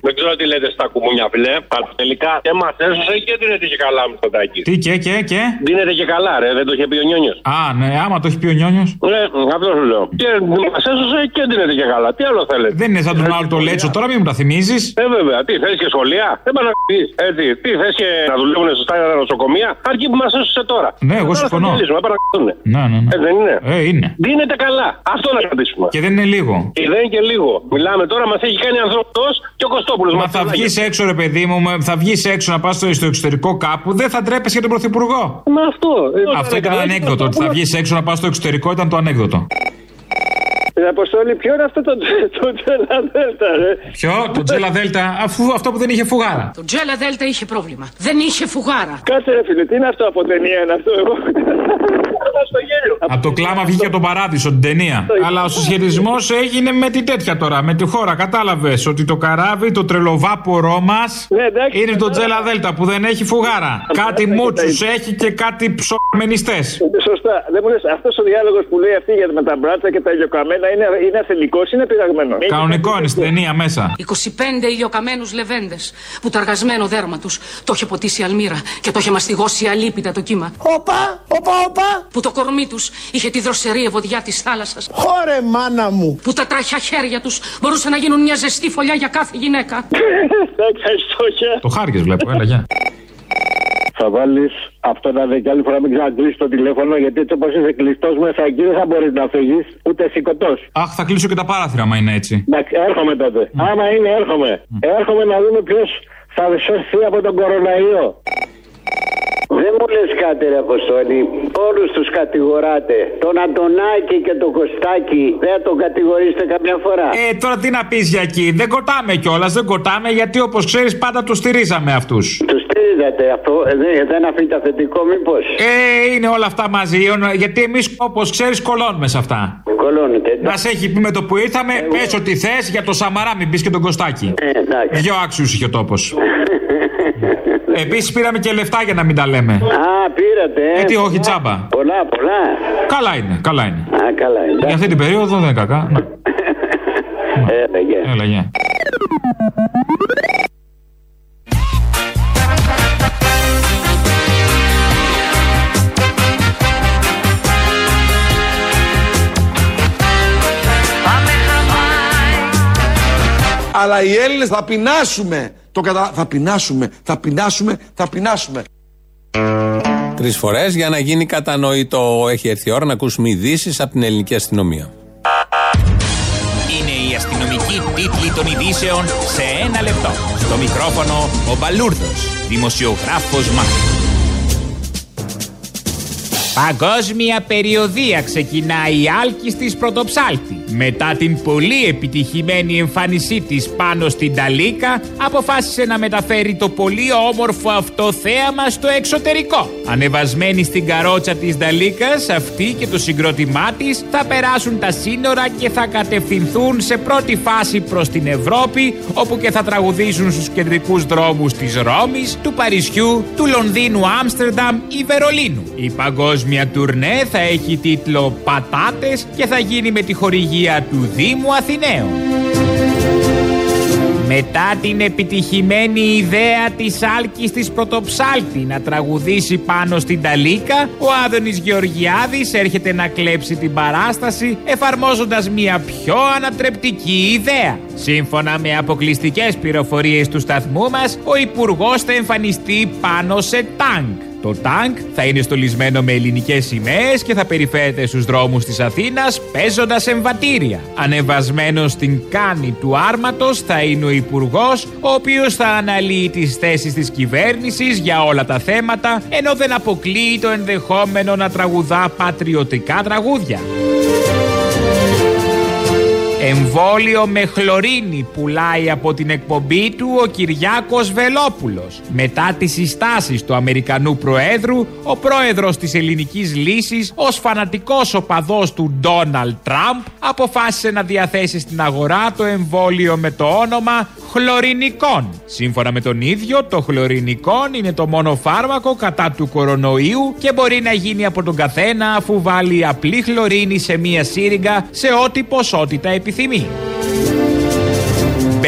Δεν ξέρω τι λέτε στα κουμούνια, φιλέ. Αλλά τελικά και μας έσωσε και δίνεται και καλά με το τάκι. Τι και, και, και; Δίνεται και καλά, ρε. Δεν το είχε πει ο Νιόνιος. Α, ναι, άμα το έχει πει ο Νιόνιος. Ναι, αυτό σου λέω. Και μας έσωσε και δίνεται και καλά. Τι άλλο θέλετε; Δεν είναι σαν τον άλλο το λέτσο, τώρα μην μου τα θυμίζεις. Ε, βέβαια. Τι θες και σχολεία; Δεν πάνε να πεις. Έτσι. Τι θες και να δουλεύουν σωστά τα νοσοκομεία; Αρκεί που μας έσωσε τώρα. Ναι, εγώ Τώρα θα συμφωνώ. μιλήσουμε, πάνε να κρατούνε. Ναι, ναι, ναι. Ε, δεν είναι. Ε, είναι. Δίνεται καλά. Αυτό να κρατήσουμε. Και δεν είναι λίγο. Και δεν είναι και λίγο. Μιλάμε τώρα, μας έχει κάνει ανθρώπο και ο Κωστόπουλο. Μα θα βγεις έξω, ρε παιδί μου, με- θα βγεις έξω να πας στο, στο εξωτερικό κάπου, δεν θα τρέπεσαι για τον Πρωθυπουργό. Μα αυτό. ε, Αυτό ήταν καλά, ανέκδοτο. Ότι θα βγεις έξω να πας στο εξωτερικό ήταν το ανέκδοτο. Ε, Αποστόλη, ποιο είναι αυτό το, το Τζέλα Δέλτα, ρε; Ποιο, το Τζέλα Δέλτα, αφού αυτό που δεν είχε φουγάρα. Το Τζέλα Δέλτα είχε πρόβλημα. Δεν είχε φουγάρα. Κάτσε ρε φίλε, τι είναι αυτό από ταινία είναι αυτό; Εγώ. στο γέλιο. Από το κλάμα βγήκε από τον παράδεισο την ταινία. Αλλά ο συσχετισμός έγινε με την τέτοια τώρα, με τη χώρα. Κατάλαβες ότι το καράβι, το τρελοβάπορό μας είναι το Τζέλα Δέλτα που δεν έχει φουγάρα. Κάτι μούτσους έχει και κάτι ψωμενιστές. Σωστά. Δεν μου λες, αυτός ο διάλογος που λέει αυτή για με τα μπράτσα και τα ηλιοκαμένα αλλά είναι, είναι ασθενικό ή είναι πειραγμένος. Κανονικό είναι στην ταινία μέσα. 25 ηλιοκαμένους λεβέντες που το αργασμένο δέρμα τους το είχε ποτίσει η αλμύρα και το είχε μαστιγώσει αλίπητα το κύμα. Όπα, όπα, όπα. Που το κορμί τους είχε τη δροσερή ευωδιά της θάλασσας. Χωρε μάνα μου. Που τα τραχιά χέρια τους μπορούσαν να γίνουν μια ζεστή φωλιά για κάθε γυναίκα. [LAUGHS] Το χάρηκε βλέπω, έλα γεια. Θα βάλεις αυτό να δεν και άλλη φορά μην ξανακλείσεις το τηλέφωνο γιατί έτσι όπως είσαι κλειστός μέσα εκεί δεν θα μπορείς να φύγεις ούτε σηκωτός. Αχ, θα κλείσω και τα παράθυρα, μα είναι έτσι. Εντάξει, έρχομαι τότε. Άμα είναι, έρχομαι. Έρχομαι να δούμε ποιος θα σωθεί από τον κοροναϊό. Δεν μου λες κάτι ρε Αποστόλη, όλους τους κατηγοράτε. Τον Αντωνάκη και τον Κωστάκη δεν θα τον κατηγορήσετε καμιά φορά. Ε, τώρα τι να πεις για εκεί. Δεν κοτάμε κιόλας, δεν κοτάμε γιατί όπως ξέρεις πάντα τους στηρίζαμε αυτούς. Τους στηρίζατε αυτό, ε, δεν, δεν αφήνετε αφεντικό μήπως. Ε, είναι όλα αυτά μαζί. Γιατί εμείς όπως ξέρεις κολώνουμε σε αυτά. Κολώνετε. Να σε έχει πει με το που ήρθαμε, Εγώ... πες ό,τι θες για το Σαμαρά, μην πεις και τον Κωστάκη. Ε, εντάξει. Δυο άξιους είχε ο τόπος. [LAUGHS] Επίσης πήραμε και λεφτά για να μην τα λέμε. Α, πήρατε. Ε, τι, όχι τσάμπα. Πολλά, πολλά. Καλά είναι, καλά είναι. Α, καλά είναι. Για αυτή την περίοδο δεν είναι κακά. Ναι. [LAUGHS] Έλα, γεια. Έλα, γεια. Αλλά οι Έλληνες θα πεινάσουμε. Το κατα... Θα πεινάσουμε, θα πεινάσουμε, θα πεινάσουμε. Τρεις φορές για να γίνει κατανοητό. Έχει έρθει η ώρα να ακούσουμε ειδήσεις από την ελληνική αστυνομία. Είναι η αστυνομική τίτλη των ειδήσεων σε ένα λεπτό. Στο μικρόφωνο ο Μπαλούρδος, δημοσιογράφος Μάρκος. Παγκόσμια περιοδία ξεκινάει η Άλκης της Πρωτοψάλτη. Μετά την πολύ επιτυχημένη εμφάνισή της πάνω στην Ταλίκα, αποφάσισε να μεταφέρει το πολύ όμορφο αυτό θέαμα στο εξωτερικό. Ανεβασμένη στην καρότσα της Ταλίκας, αυτή και το συγκρότημά της θα περάσουν τα σύνορα και θα κατευθυνθούν σε πρώτη φάση προς την Ευρώπη, όπου και θα τραγουδήσουν στους κεντρικούς δρόμους της Ρώμης, του Παρισιού, του Λονδίνου, Άμστερνταμ ή Βερολίνου. Η παγκόσμια τουρνέ θα έχει τίτλο «Πατάτες» και θα γίνει με τη χορηγία του Δήμου Αθηναίων. Μετά την επιτυχημένη ιδέα της Άλκης της Πρωτοψάλτη να τραγουδήσει πάνω στην Ταλίκα, ο Άδωνης Γεωργιάδης έρχεται να κλέψει την παράσταση εφαρμόζοντας μια πιο ανατρεπτική ιδέα. Σύμφωνα με αποκλειστικές πληροφορίες του σταθμού μας, ο Υπουργός θα εμφανιστεί πάνω σε τάγκ. Το τάγκ θα είναι στολισμένο με ελληνικές σημαίες και θα περιφέρεται στους δρόμους της Αθήνας παίζοντας εμβατήρια. Ανεβασμένος στην κάνη του άρματος θα είναι ο υπουργός, ο οποίος θα αναλύει τις θέσεις της κυβέρνησης για όλα τα θέματα, ενώ δεν αποκλείει το ενδεχόμενο να τραγουδά πατριωτικά τραγούδια. Εμβόλιο με χλωρίνη πουλάει από την εκπομπή του ο Κυριάκος Βελόπουλος. Μετά τις συστάσεις του Αμερικανού Προέδρου, ο πρόεδρος της ελληνικής λύσης, ως φανατικός οπαδός του Ντόναλτ Τραμπ, αποφάσισε να διαθέσει στην αγορά το εμβόλιο με το όνομα χλωρινικών. Σύμφωνα με τον ίδιο, το χλωρινικών είναι το μόνο φάρμακο κατά του κορονοϊού και μπορεί να γίνει από τον καθένα αφού βάλει απλή χλωρίνη σε μία σύριγγα σε ό,τι ποσότητα επιθυμεί. Kissimmee.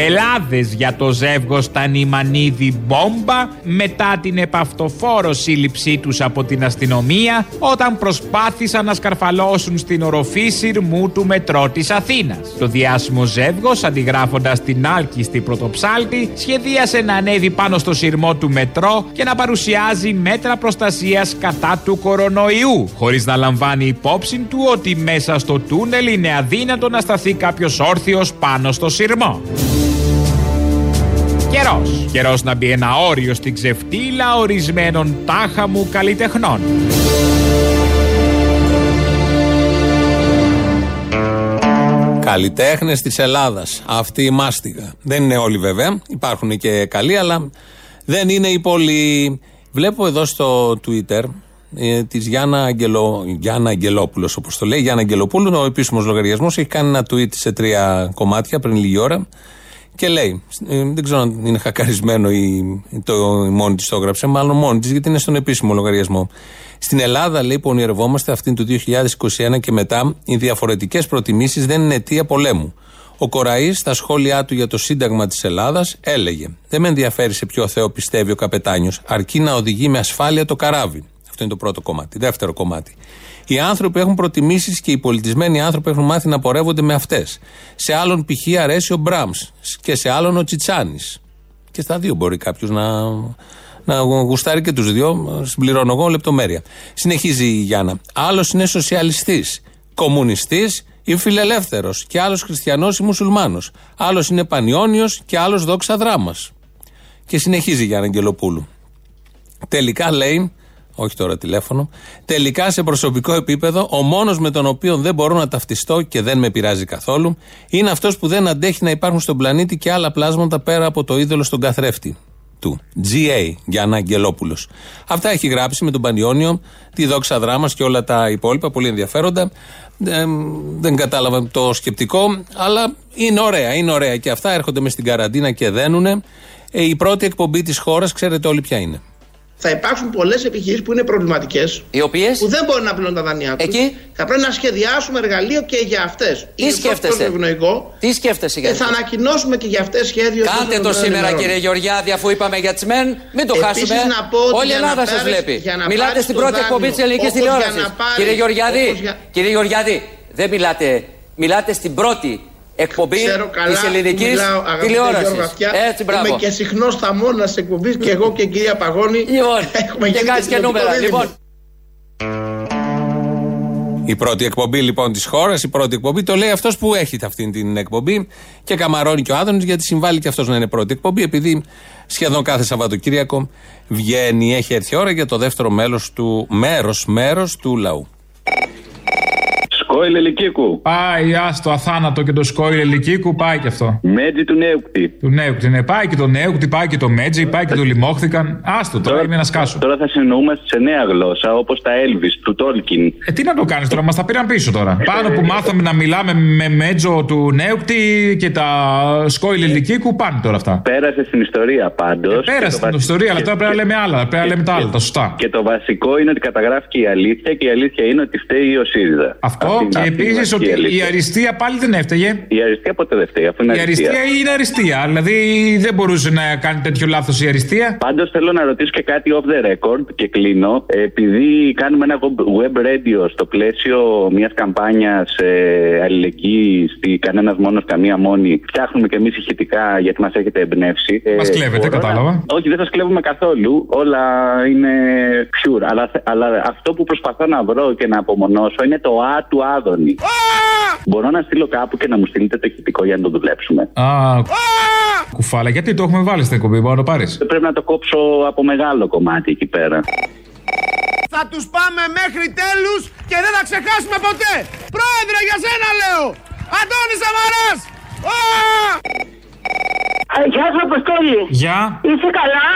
Μπελάδες για το ζεύγος Τανιμανίδη Μπόμπα μετά την επαυτοφόρο σύλληψή τους από την αστυνομία όταν προσπάθησαν να σκαρφαλώσουν στην οροφή σειρμού του μετρό της Αθήνας. Το διάσημο ζεύγος αντιγράφοντας την άλκιστη πρωτοψάλτη σχεδίασε να ανέβει πάνω στο σειρμό του μετρό και να παρουσιάζει μέτρα προστασίας κατά του κορονοϊού χωρίς να λαμβάνει υπόψη του ότι μέσα στο τούνελ είναι αδύνατο να σταθεί κάποιος όρθιος πάνω στο σειρμό. Καιρός. Καιρός να μπει ένα όριο στην ξεφτύλα ορισμένων τάχα μου καλλιτεχνών. Καλλιτέχνες της Ελλάδας. Αυτή η μάστιγα. Δεν είναι όλοι βέβαια. Υπάρχουν και καλοί, αλλά δεν είναι οι πολλοί. Βλέπω εδώ στο Twitter ε, της Γιάννα, Αγγελο... Γιάννα Αγγελόπουλος, όπως το λέει. Γιάννα Αγγελοπούλου, ο επίσημος λογαριασμός, έχει κάνει ένα tweet σε τρία κομμάτια πριν λίγη ώρα Και λέει, ε, δεν ξέρω αν είναι χακαρισμένο ή το, η μόνη της το έγραψε, μάλλον μόνη της, γιατί είναι στον επίσημο λογαριασμό. Στην Ελλάδα, λέει, που ονειρευόμαστε αυτήν του 2021 και μετά, οι διαφορετικές προτιμήσεις δεν είναι αιτία πολέμου. Ο Κοραής, στα σχόλιά του για το Σύνταγμα της Ελλάδας, έλεγε: Δεν με ενδιαφέρει σε ποιο Θεό πιστεύει ο καπετάνιος, αρκεί να οδηγεί με ασφάλεια το καράβι. Αυτό είναι το πρώτο κομμάτι. Δεύτερο κομμάτι. Οι άνθρωποι έχουν προτιμήσεις και οι πολιτισμένοι άνθρωποι έχουν μάθει να πορεύονται με αυτές. Σε άλλον π.χ. αρέσει ο Μπραμ και σε άλλον ο Τσιτσάνης. Και στα δύο μπορεί κάποιος να, να γουστάρει και τους δύο. Συμπληρώνω εγώ λεπτομέρεια. Συνεχίζει η Γιάννα. Άλλος είναι σοσιαλιστής, κομμουνιστής ή φιλελεύθερος. Και άλλος χριστιανός ή μουσουλμάνος. Άλλος είναι πανιόνιος και άλλος δόξα δράμας. Και συνεχίζει η Γιάννα Αγγελοπούλου. Τελικά λέει, όχι τώρα τηλέφωνο, τελικά σε προσωπικό επίπεδο, ο μόνος με τον οποίο δεν μπορώ να ταυτιστώ και δεν με πειράζει καθόλου, είναι αυτός που δεν αντέχει να υπάρχουν στον πλανήτη και άλλα πλάσματα πέρα από το είδωλο στον καθρέφτη του. GA, Γιάννα Αγγελόπουλος. Αυτά έχει γράψει με τον Πανιόνιο, τη δόξα δράμας και όλα τα υπόλοιπα, πολύ ενδιαφέροντα. Ε, δεν κατάλαβα το σκεπτικό, αλλά είναι ωραία, είναι ωραία και αυτά έρχονται μες στην καραντίνα και δένουνε. Ε, η πρώτη εκπομπή της χώρας, ξέρετε όλοι ποια είναι. Θα υπάρξουν πολλές επιχειρήσεις που είναι προβληματικές. Οι οποίες; Που δεν μπορούν να πληρώνουν τα δάνειά τους. Εκεί; Θα πρέπει να σχεδιάσουμε εργαλείο και για αυτές. Τι σκέφτεσαι; ευνοϊκό. Τι σκέφτεσαι για Και θα ανακοινώσουμε και για αυτές σχέδιο. Κάντε το σήμερα κύριε Γεωργιάδη, αφού είπαμε για τις ΜΕΝ. Μην το Επίσης, χάσουμε. να πω ότι Όλη η για Ελλάδα να σας πάρεις- βλέπει. για να Μιλάτε πάρεις στην το πρώτη δάνειο, εκπομπή της ελληνικής όπως για τηλεόρασης. να πάρεις- Κύριε Γεωργιάδη, όπως για- κύριε Γεωργιάδη, δεν μιλάτε. Μιλάτε στην πρώτη εκπομπή Ξέρω καλά τη ελληνικής που μιλάω, αγαπητέ τηλεόρασης. Γιώργο Αυτιά. Έτσι, μπράβο. Είμαι και συχνός σταμόνα της εκπομπής και εγώ και η κυρία Παγώνη. Λοιπόν, [LAUGHS] έχουμε και γίνει κάνεις και τηλεοπτικό νούμερα. δίδυμο. Λοιπόν, Η πρώτη εκπομπή λοιπόν της χώρας, η πρώτη εκπομπή, το λέει αυτός που έχει αυτή την εκπομπή και καμαρώνει και ο Άδωνης γιατί συμβάλλει και αυτός να είναι πρώτη εκπομπή, επειδή σχεδόν κάθε Σαββατοκύριακο βγαίνει. Έχει έρθει η ώρα για το δεύτερο μέλος του μέρος μέρος του λαού. Σκόιλ Ελικίκου. Πάει, άστο, αθάνατο και το σκόιλ ελικίκου, πάει και αυτό. Μέτζι του Νέουκτη. Του Νέουκτη, ναι, πάει και το Νέουκτη, πάει και το Μέτζι, πάει και το Λιμόχθηκαν. Άστο, τώρα είμαι ένας σκάσο. Τώρα θα συνεννοούμαστε σε νέα γλώσσα όπως τα Elvis του Τόλκιν. Ε, τι να το κάνεις τώρα, μας τα πήραν πίσω τώρα. Πάνω που μάθαμε να μιλάμε με μέτζο του Νέουκτη και τα σκόιλ ελικίκου, πάνε τώρα αυτά. Πέρασε στην ιστορία πάντως. Πέρασε την ιστορία, αλλά τώρα πρέπει να λέμε άλλα. Πρέπει να λέμε τα άλλα, τα σωστά. Και το βασικό είναι ότι καταγράφηκε η αλήθεια και η αλήθεια είναι ότι φταίει ο ΣΥΡΙΖΑ. Αυτό; Αυτή είναι- και αυτή είναι επίσης βασική ότι η αλήθεια. αριστεία πάλι δεν έφταιγε. Η αριστεία ποτέ δεν φταίει, αφού είναι Η αριστεία είναι αριστεία. Δηλαδή δεν μπορούσε να κάνει τέτοιο λάθος η αριστεία. Πάντως θέλω να ρωτήσω και κάτι off the record και κλείνω. Επειδή κάνουμε ένα web radio στο πλαίσιο μιας καμπάνιας ε, αλληλεγγύης, κανένας μόνος, καμία μόνη, φτιάχνουμε και εμείς ηχητικά γιατί μας έχετε εμπνεύσει. Ε, Μας κλέβετε, μπορώ να- κατάλαβα. Όχι, δεν σας κλέβουμε καθόλου. Όλα είναι pure. Αλλά, αλλά αυτό που προσπαθώ να βρω και να απομονώσω είναι το Α του Άδωνη. Μπορώ να στείλω κάπου και να μου στείλετε το ηχητικό για να το δουλέψουμε. Α, κουφάλα, γιατί το έχουμε βάλει στην εκπομπή, μπορεί να το πάρεις; Πρέπει να το κόψω από μεγάλο κομμάτι εκεί πέρα. Θα τους πάμε μέχρι τέλους και δεν θα ξεχάσουμε ποτέ. Πρόεδρε, για σένα λέω. Αντώνης Σαμαράς. Γεια σου, Αποστόλη. Γεια. Είσαι καλά;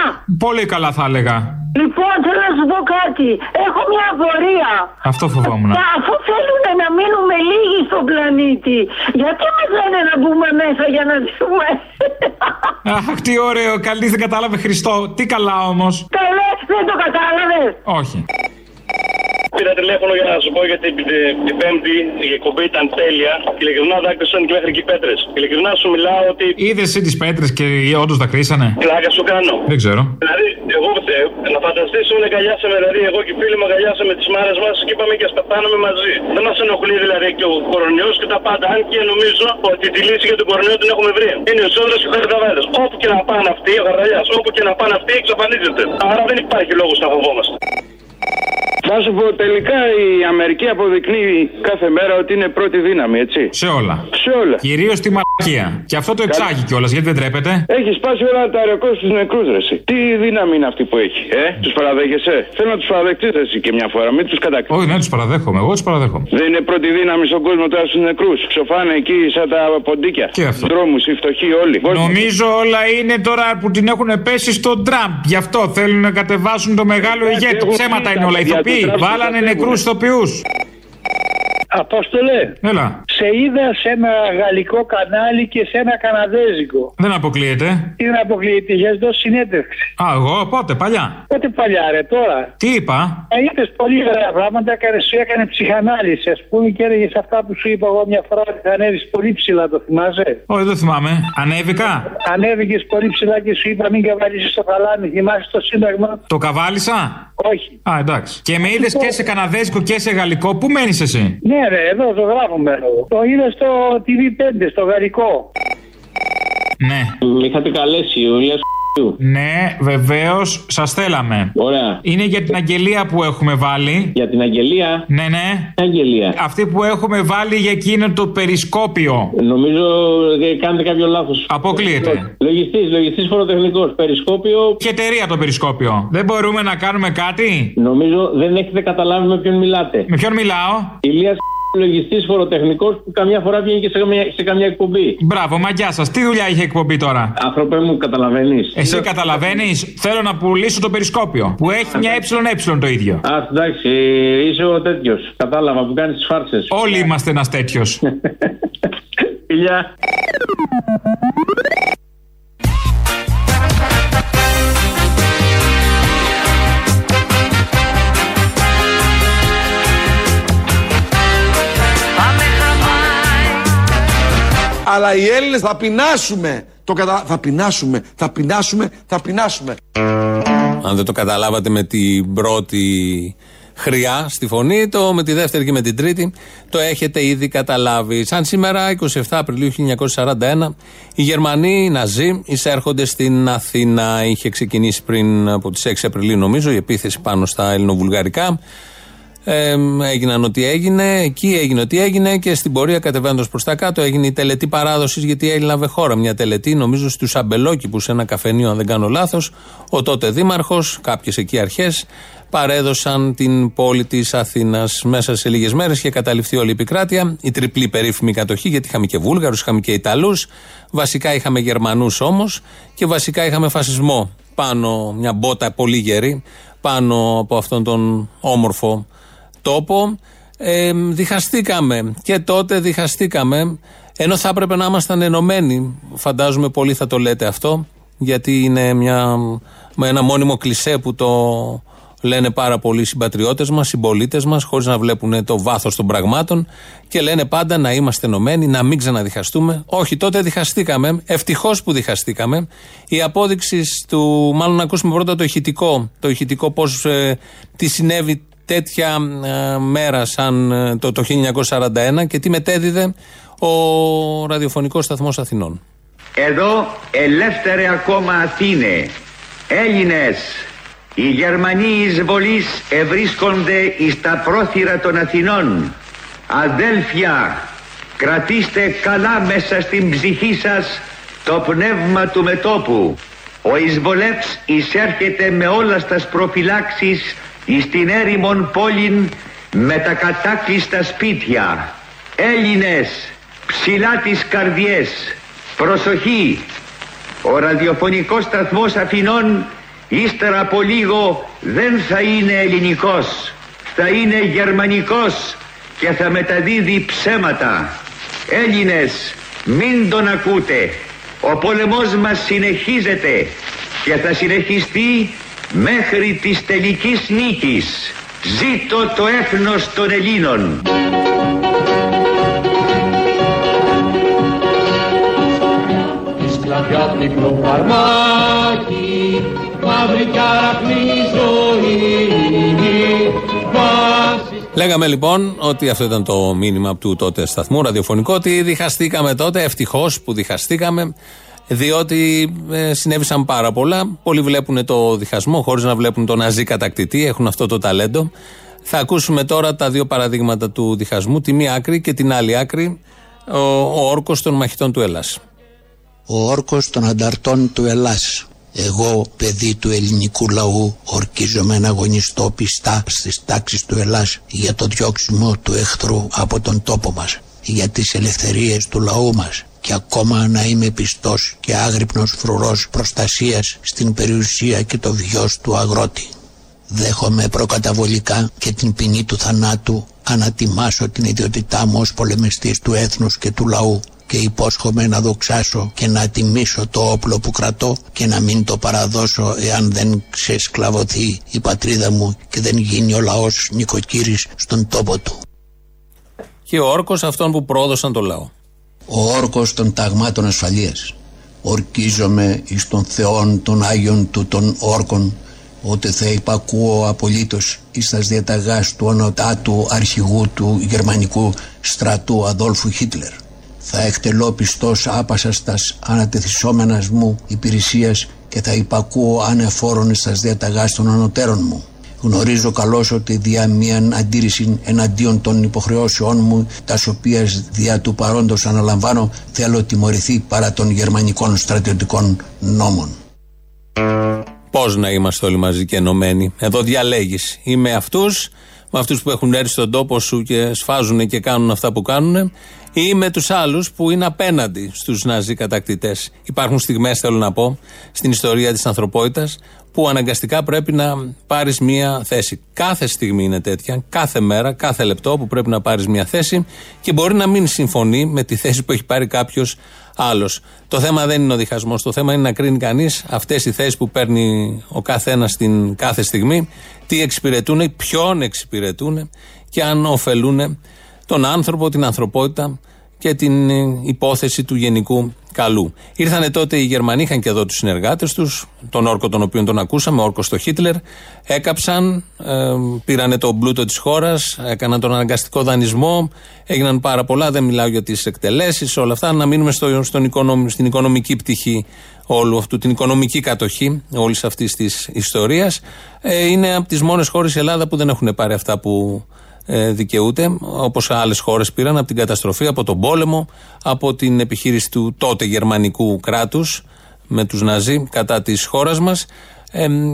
Πολύ καλά θα έλεγα. Λοιπόν, θέλω να σου πω κάτι. Έχω μια απορία. Αυτό φοβόμουν. Τα- Αφού θέλουν να μείνουμε λίγοι στον πλανήτη, γιατί μας λένε να μπούμε μέσα για να ζούμε; Αχ, τι ωραίο. Καλή δεν κατάλαβε Χριστό. Τι καλά όμως. Καλέ, δεν το κατάλαβες. Όχι. Πήρα τηλέφωνο για να σου πω γιατί την, την Πέμπτη η εκπομπή ήταν τέλεια. Ειλικρινά δάκρυσαν και μέχρι και οι πέτρες. Ειλικρινά σου μιλάω ότι. Είδες εσύ τις πέτρες και όντως τα κρίσανε. Πλάκα σου κάνω. Δεν ξέρω. Δηλαδή, εγώ ε, να φανταστείς όλοι αγκαλιάσαμε, δηλαδή εγώ και οι φίλοι μου αγκαλιάσαμε τις μάρες μας και είπαμε και ας πεθάνουμε μαζί. Δεν μας ενοχλεί δηλαδή και ο κορονοϊός και τα πάντα. Αν και νομίζω ότι τη λύση για τον κορονοϊό την έχουμε βρει. Είναι ο Σόδρα και ο Χαρδαβάδε. Όπου και να πάνε αυτοί, ο Χαρδαλιά, όπου και να πάνε αυτοί, εξαφανίζεται. Άρα δεν υπάρχει λόγος να φοβόμαστε. Θα σου πω, τελικά η Αμερική αποδεικνύει κάθε μέρα ότι είναι πρώτη δύναμη, έτσι. Σε όλα. Σε όλα. Κυρίως στη μαλακία. Και αυτό το εξάγει κιόλας, γιατί δεν τρέπεται. Έχει σπάσει όλα τα ρεκόρ στους νεκρούς, ρε. εσύ. Τι δύναμη είναι αυτή που έχει, ε; Τους παραδέχεσαι; Θέλω να τους παραδεχτείς, εσύ και μια φορά, μην τους κατακτήσει. Όχι, δεν τους παραδέχομαι. Εγώ τους παραδέχομαι. Δεν είναι πρώτη δύναμη στον κόσμο τώρα στους νεκρούς. Ξοφάνε εκεί σαν τα ποντίκια. Και αυτό. Δρόμους, οι φτωχοί όλοι. Νομίζω όλα είναι τώρα που την έχουν πέσει στον Τραμπ. Γι' αυτό θέλουν να κατεβάσουν το μεγάλο ηγέτη. έχουν Ψέματα πει είναι όλα. τα παιδιά Ηθοποιοί. Του Τραμπ Βάλανε τα νεκρούς φεύγουνε. Ηθοποιού. Απόστολε. Έλα. Σε είδα σε ένα γαλλικό κανάλι και σε ένα καναδέζικο. Δεν αποκλείεται. Τι δεν αποκλείεται, είχε δώσει συνέντευξη. Α, εγώ πότε, παλιά. Πότε παλιά, ρε, τώρα. Τι είπα; Ε, είπε πολύ ωραία πράγματα, έκανε, σου έκανε ψυχανάλυση, ας πούμε, και έλεγες αυτά που σου είπα εγώ μια φορά ότι θα ανέβεις πολύ ψηλά, το θυμάσαι; Όχι, δεν θυμάμαι. Ανέβηκα; Ανέβηκες πολύ ψηλά και σου είπα μην καβαλήσεις το καλάμι, θυμάσαι το σύνταγμα; Το καβάλισα; Όχι. Α, εντάξει. Και με είδες και σε καναδέζικο και σε γαλλικό. Πού μένεις εσύ; Ναι, ρε, εδώ το γράφουμε. Το είδα στο TV5, στο γαλλικό. Ναι. Με είχατε καλέσει, ο Ηλίας Ναι, βεβαίως, σας θέλαμε. Ωραία. Είναι για την αγγελία που έχουμε βάλει. Για την αγγελία; Ναι, ναι. Αγγελία. Αυτή που έχουμε βάλει για εκείνο το περισκόπιο. Νομίζω ότι κάνετε κάποιο λάθος. Αποκλείεται. Λογιστής, λογιστής φοροτεχνικός. Περισκόπιο. Ποια εταιρεία το περισκόπιο. Δεν μπορούμε να κάνουμε κάτι; Νομίζω δεν έχετε καταλάβει με ποιον μιλάτε. Με ποιον μιλάω; Ηλίας λογιστή φοροτεχνικός που καμιά φορά βγαίνει και σε καμιά, σε καμιά εκπομπή. Μπράβο, μαγιά σας. Τι δουλειά είχε εκπομπή τώρα; Άνθρωπε μου, καταλαβαίνεις. Εσύ καταλαβαίνεις, θέλω να πουλήσω το περισκόπιο. Που έχει μια ε το ίδιο. Α, εντάξει, είσαι ο τέτοιος. Κατάλαβα που κάνεις τις φάρσες. Όλοι είμαστε ένας τέτοιος. [LAUGHS] Φιλιά. Αλλά οι Έλληνες θα πεινάσουμε. Το κατα... Θα πεινάσουμε, θα πεινάσουμε, θα πεινάσουμε. Αν δεν το καταλάβατε με την πρώτη χρειά στη φωνή, το με τη δεύτερη και με την τρίτη το έχετε ήδη καταλάβει. Σαν σήμερα, 27 Απριλίου 1941, οι Γερμανοί οι Ναζί εισέρχονται στην Αθήνα. Είχε ξεκινήσει πριν από τις 6 Απριλίου, νομίζω, η επίθεση πάνω στα ελληνοβουλγαρικά. Ε, έγιναν ό,τι έγινε, εκεί έγινε ό,τι έγινε και στην πορεία κατεβαίνοντας προς τα κάτω έγινε η τελετή παράδοσης γιατί έλαβε χώρα μια τελετή, νομίζω στους Αμπελόκηπους, σε ένα καφενείο, αν δεν κάνω λάθος. Ο τότε δήμαρχος, κάποιες εκεί αρχές, παρέδωσαν την πόλη της Αθήνας. Μέσα σε λίγες μέρες είχε καταληφθεί όλη η επικράτεια, η τριπλή περίφημη κατοχή, γιατί είχαμε και Βούλγαρους, είχαμε και Ιταλούς. Βασικά είχαμε Γερμανούς όμως και βασικά είχαμε φασισμό. Πάνω μια μπότα πολύ γερή, πάνω από αυτόν τον όμορφο τόπο. Ε, διχαστήκαμε και τότε διχαστήκαμε ενώ θα έπρεπε να ήμασταν ενωμένοι. Φαντάζομαι πολλοί θα το λέτε αυτό γιατί είναι μια, με ένα μόνιμο κλισέ που το λένε πάρα πολλοί συμπατριώτες μας, συμπολίτες μας, χωρίς να βλέπουν το βάθος των πραγμάτων και λένε πάντα να είμαστε ενωμένοι, να μην ξαναδιχαστούμε. Όχι, τότε διχαστήκαμε. Ευτυχώς που διχαστήκαμε. Η απόδειξη του, μάλλον να ακούσουμε πρώτα το ηχητικό, το ηχητικό πώς ε, τι συνέβη τέτοια ε, μέρα σαν ε, το, το 1941 και τι μετέδιδε ο ραδιοφωνικός σταθμός Αθηνών. Εδώ ελεύθερε ακόμα Αθήνε, Έλληνες, οι Γερμανοί εισβολείς ευρίσκονται εις τα πρόθυρα των Αθηνών. Αδέλφια, κρατήστε καλά μέσα στην ψυχή σας το πνεύμα του μετόπου. Ο εισβολεύς εισέρχεται με όλα στα προφυλάξεις εις την έρημον πόλην με τα κατάκλειστα σπίτια. Έλληνες, ψηλά τις καρδιές, προσοχή, ο ραδιοφωνικός σταθμός Αθηνών ύστερα από λίγο δεν θα είναι ελληνικός, θα είναι γερμανικός και θα μεταδίδει ψέματα. Έλληνες, μην τον ακούτε. Ο πόλεμός μας συνεχίζεται και θα συνεχιστεί μέχρι της τελικής νίκης. Ζήτω το έθνος των Ελλήνων. Σκλαβιά πυκνό φαρμάκι, μαύρη κι αραχνή ζωή, Λέγαμε λοιπόν ότι αυτό ήταν το μήνυμα του τότε σταθμού ραδιοφωνικό, ότι διχαστήκαμε τότε, ευτυχώς που διχαστήκαμε, διότι ε, συνέβησαν πάρα πολλά. Πολλοί βλέπουν το διχασμό χωρίς να βλέπουν τον ναζί κατακτητή, έχουν αυτό το ταλέντο. Θα ακούσουμε τώρα τα δύο παραδείγματα του διχασμού, τη μία άκρη και την άλλη άκρη, ο, ο όρκος των μαχητών του Ελλάς. Ο όρκος των ανταρτών του Ελλάς. Εγώ, παιδί του ελληνικού λαού, ορκίζομαι να αγωνιστώ πιστά στις τάξεις του Ελλάς για το διώξιμο του εχθρού από τον τόπο μας, για τις ελευθερίες του λαού μας, και ακόμα να είμαι πιστός και άγρυπνος φρουρός προστασίας στην περιουσία και το βιός του αγρότη. Δέχομαι προκαταβολικά και την ποινή του θανάτου ανατιμάσω την ιδιότητά μου ως πολεμιστής του έθνους και του λαού και υπόσχομαι να δοξάσω και να τιμήσω το όπλο που κρατώ και να μην το παραδώσω εάν δεν ξεσκλαβωθεί η πατρίδα μου και δεν γίνει ο λαός νοικοκύρης στον τόπο του. Και ο όρκος αυτών που πρόδωσαν το λαό. Ο όρκος των ταγμάτων ασφαλείας. Ορκίζομαι εις των θεών των Άγιων του των όρκων ότι θα υπακούω απολύτως εις τας διαταγάς του ονοτάτου αρχηγού του γερμανικού στρατού Αδόλφου Χίτλερ. Θα εκτελώ πιστός άπασας τας ανατεθισόμενας μου υπηρεσίας και θα υπακούω ανεφόρον εις τας διαταγάς των ανωτέρων μου. Γνωρίζω καλώς ότι δια μίαν αντίρρηση εναντίον των υποχρεώσεών μου, τα οποία δια του παρόντος αναλαμβάνω, θέλω τιμωρηθεί παρά των γερμανικών στρατιωτικών νόμων. Πώς να είμαστε όλοι μαζί και ενωμένοι; Εδώ διαλέγεις. Είμαι αυτούς, με αυτούς που έχουν έρθει στον τόπο σου και σφάζουν και κάνουν αυτά που κάνουν, ή με τους άλλους που είναι απέναντι στους ναζί κατακτητές. Υπάρχουν στιγμές, θέλω να πω, στην ιστορία της ανθρωπότητας που αναγκαστικά πρέπει να πάρεις μία θέση. Κάθε στιγμή είναι τέτοια, κάθε μέρα, κάθε λεπτό που πρέπει να πάρεις μία θέση και μπορεί να μην συμφωνεί με τη θέση που έχει πάρει κάποιος άλλος. Το θέμα δεν είναι ο διχασμός. Το θέμα είναι να κρίνει κανείς αυτές οι θέσεις που παίρνει ο καθένας την κάθε στιγμή, τι εξυπηρετούν, ποιον εξυπηρετούν και αν ωφελούν τον άνθρωπο, την ανθρωπότητα και την υπόθεση του γενικού καλού. Ήρθανε τότε οι Γερμανοί, είχαν και εδώ τους συνεργάτες τους, τον όρκο τον οποίο τον ακούσαμε, όρκος στο Χίτλερ. Έκαψαν, ε, πήρανε το μπλούτο της χώρας, έκαναν τον αναγκαστικό δανεισμό, έγιναν πάρα πολλά. Δεν μιλάω για τις εκτελέσεις, όλα αυτά. Να μείνουμε στο, στον οικονομ, στην οικονομική πτυχή όλου αυτού, την οικονομική κατοχή όλης αυτής της ιστορίας. Ε, είναι από τις μόνες χώρες η Ελλάδα που δεν έχουν πάρει αυτά που ε, δικαιούται, όπως άλλες χώρες πήραν από την καταστροφή, από τον πόλεμο, από την επιχείρηση του τότε γερμανικού κράτους με τους Ναζί κατά της χώρας μας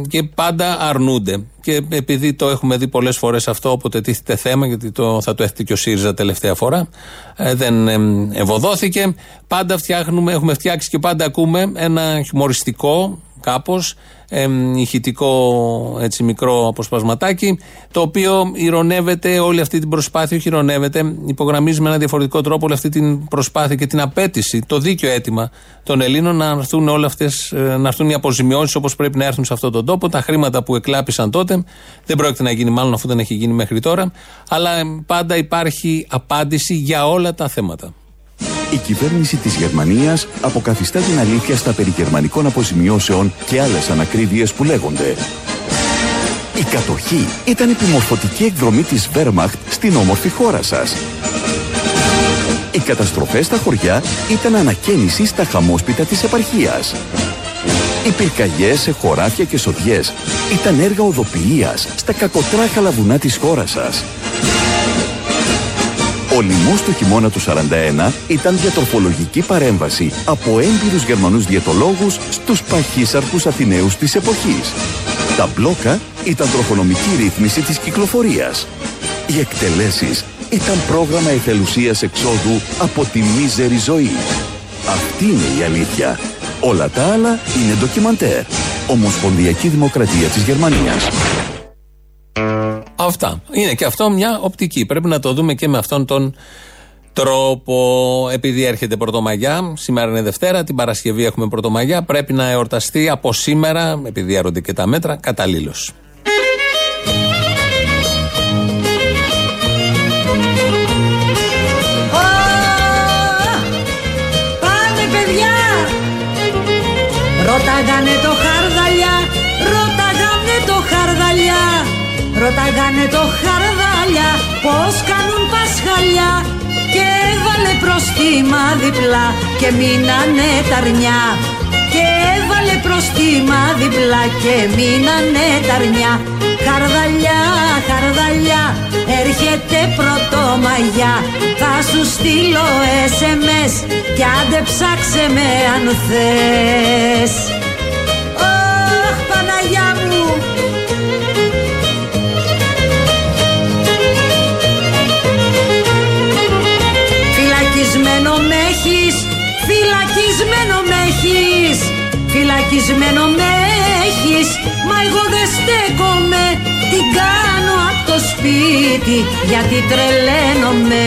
και πάντα αρνούνται. Και επειδή το έχουμε δει πολλές φορές αυτό, όποτε τίθεται θέμα, γιατί το, θα το έχετε και ο ΣΥΡΙΖΑ τελευταία φορά, ε, δεν ευωδόθηκε. Πάντα φτιάχνουμε, έχουμε φτιάξει και πάντα ακούμε ένα χιουμοριστικό κάπως ε, ηχητικό έτσι μικρό αποσπασματάκι, το οποίο ηρωνεύεται όλη αυτή την προσπάθεια, όχι ηρωνεύεται, υπογραμμίζει με ένα διαφορετικό τρόπο όλη αυτή την προσπάθεια και την απέτηση, το δίκαιο αίτημα των Ελλήνων να έρθουν όλες αυτές, να έρθουν οι αποζημιώσεις όπως πρέπει να έρθουν σε αυτόν τον τόπο. Τα χρήματα που εκλάπησαν τότε δεν πρόκειται να γίνει, μάλλον αφού δεν έχει γίνει μέχρι τώρα, αλλά πάντα υπάρχει απάντηση για όλα τα θέματα η κυβέρνηση της Γερμανίας αποκαθιστά την αλήθεια στα περί γερμανικών αποζημιώσεων και άλλες ανακρίβειες που λέγονται. Η κατοχή ήταν επιμορφωτική εκδρομή της Wehrmacht στην όμορφη χώρα σας. Οι καταστροφές στα χωριά ήταν ανακαίνιση στα χαμόσπιτα της επαρχίας. Οι πυρκαγιές σε χωράφια και σοδιές ήταν έργα οδοποιίας στα κακοτράχαλα βουνά της χώρας σας. Ο λοιμός του χειμώνα του 41 ήταν διατροφολογική παρέμβαση από έμπειρους Γερμανούς διαιτολόγους στους παχύσαρκους Αθηναίους της εποχής. Τα μπλόκα ήταν τροφονομική ρύθμιση της κυκλοφορίας. Οι εκτελέσεις ήταν πρόγραμμα εθελουσίας εξόδου από τη μίζερη ζωή. Αυτή είναι η αλήθεια. Όλα τα άλλα είναι ντοκιμαντέρ. Ομοσπονδιακή Δημοκρατία της Γερμανίας. Αυτά. Είναι και αυτό μια οπτική. Πρέπει να το δούμε και με αυτόν τον τρόπο. Επειδή έρχεται Πρωτομαγιά, σήμερα είναι Δευτέρα, την Παρασκευή έχουμε Πρωτομαγιά, πρέπει να εορταστεί από σήμερα, επειδή έρονται και τα μέτρα, καταλήλως. Πάμε παιδιά Ρωτάγανε το χαρδαλιά Ρωτάγανε το χαρδαλιά πως κάνουν πασχαλιά και έβαλε προστίμα διπλά και μείνανε ταρνιά και έβαλε προστίμα διπλά και μείνανε ταρνιά Χαρδαλιά, χαρδαλιά, έρχεται πρωτομαγιά Θα σου στείλω SMS κι άντε ψάξε με αν θες. Ωχ, Παναγιά φυλακισμένο με έχεις Φυλακισμένο με έχεις, μα εγώ δεν στέκομαι, την κάνω απ' το σπίτι. Γιατί τρελαίνομαι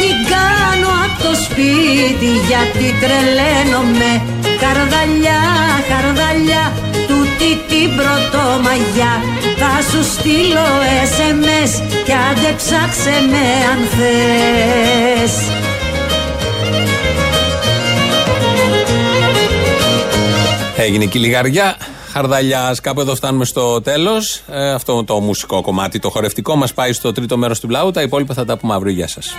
την κάνω απ' το σπίτι. Γιατί τρελαίνομαι Χαρδαλιά, χαρδαλιά, τούτη την πρωτομαγιά. Θα σου στείλω SMS κι άντε ψάξε με αν θες Έγινε και η λιγαριά. Χαρδαλιά, κάπου εδώ φτάνουμε στο τέλος. αυτό το μουσικό κομμάτι, το χορευτικό, μας πάει στο τρίτο μέρος του πλάου. Τα υπόλοιπα θα τα πούμε αύριο. Γεια σας.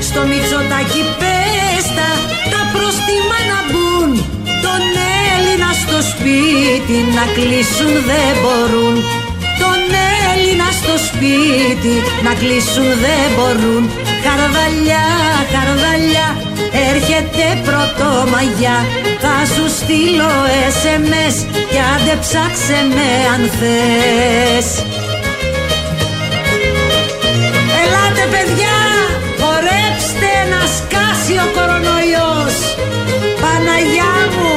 Στο Μητσοτάκι πέστα τα πρόστιμα να μπουν Τον Έλληνα στο σπίτι να κλείσουν δεν μπορούν Τον Έλληνα στο σπίτι να κλείσουν δεν μπορούν. Χαρδαλιά, χαρδαλιά, έρχεται πρωτομαγιά Θα σου στείλω SMS κι άντε ψάξε με αν θες. Ελάτε παιδιά, χορέψτε να σκάσει ο κορονοϊός. Παναγιά μου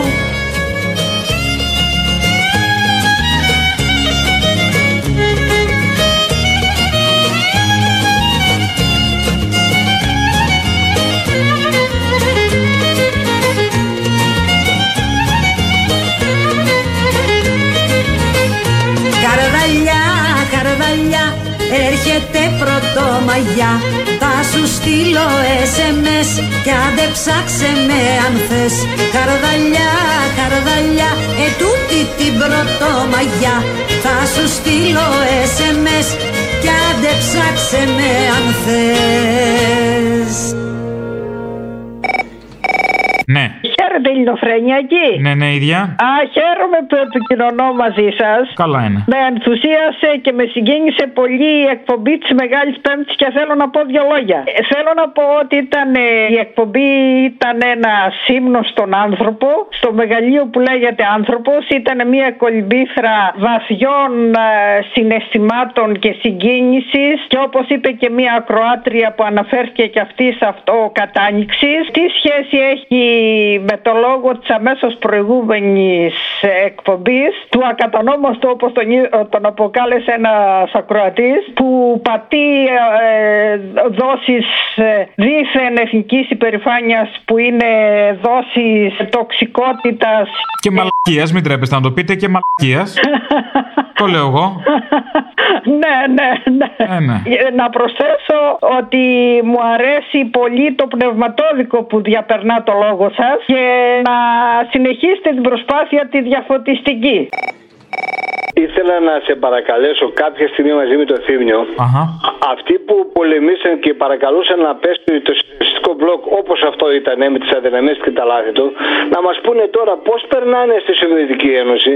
έρχεται πρωτομαγιά Θα σου στείλω SMS κι άντε ψάξε με αν θες. Καρδαλιά, καρδαλιά, ετούτη την πρωτομαγιά Θα σου στείλω SMS κι άντε ψάξε με αν θες. Ναι. Χαίρετε Ελληνοφρένια Ναι, ναι, ίδια. Α, χαίρομαι που επικοινωνώ μαζί σας. Καλά είναι. Με ενθουσίασε και με συγκίνησε πολύ η εκπομπή της Μεγάλης Πέμπτης και θέλω να πω δύο λόγια. Ε, θέλω να πω ότι ήταν, ε, η εκπομπή ήταν ένα σύμνο στον άνθρωπο, στο μεγαλείο που λέγεται άνθρωπος. Ήταν μια κολυμπήθρα βαθιών ε, συναισθημάτων και συγκίνησης και όπως είπε και μια ακροάτρια που αναφέρθηκε και αυτή σε αυτό κατάνοιξη. Τι σχέση έχει με το λόγο της αμέσως προηγούμενης εκπομπής του ακατανόμαστου όπως τον, εί- τον αποκάλεσε ένας ακροατής που πατεί ε, δόσεις δίθεν εθνικής υπερηφάνειας που είναι δόσεις τοξικότητας. Και μαλακίας, μην τρέπεστε να το πείτε, και μαλακίας. [LAUGHS] το λέω εγώ. ναι, ναι, ναι. Ε, ναι. Ε, Να προσθέσω ότι μου αρέσει πολύ το πνευματόδικο που διαπερνά το λόγο σας και να συνεχίσετε την προσπάθεια τη διαφωτιστική. Ήθελα να σε παρακαλέσω κάποια στιγμή μαζί με το Θήμιο αυτοί που πολεμήσαν και παρακαλούσαν να πέσει το σοσιαλιστικό μπλοκ όπως αυτό ήταν με τις αδυναμίες και τα λάθη του, να μας πούνε τώρα πώς περνάνε στη Σοβιετική Ένωση,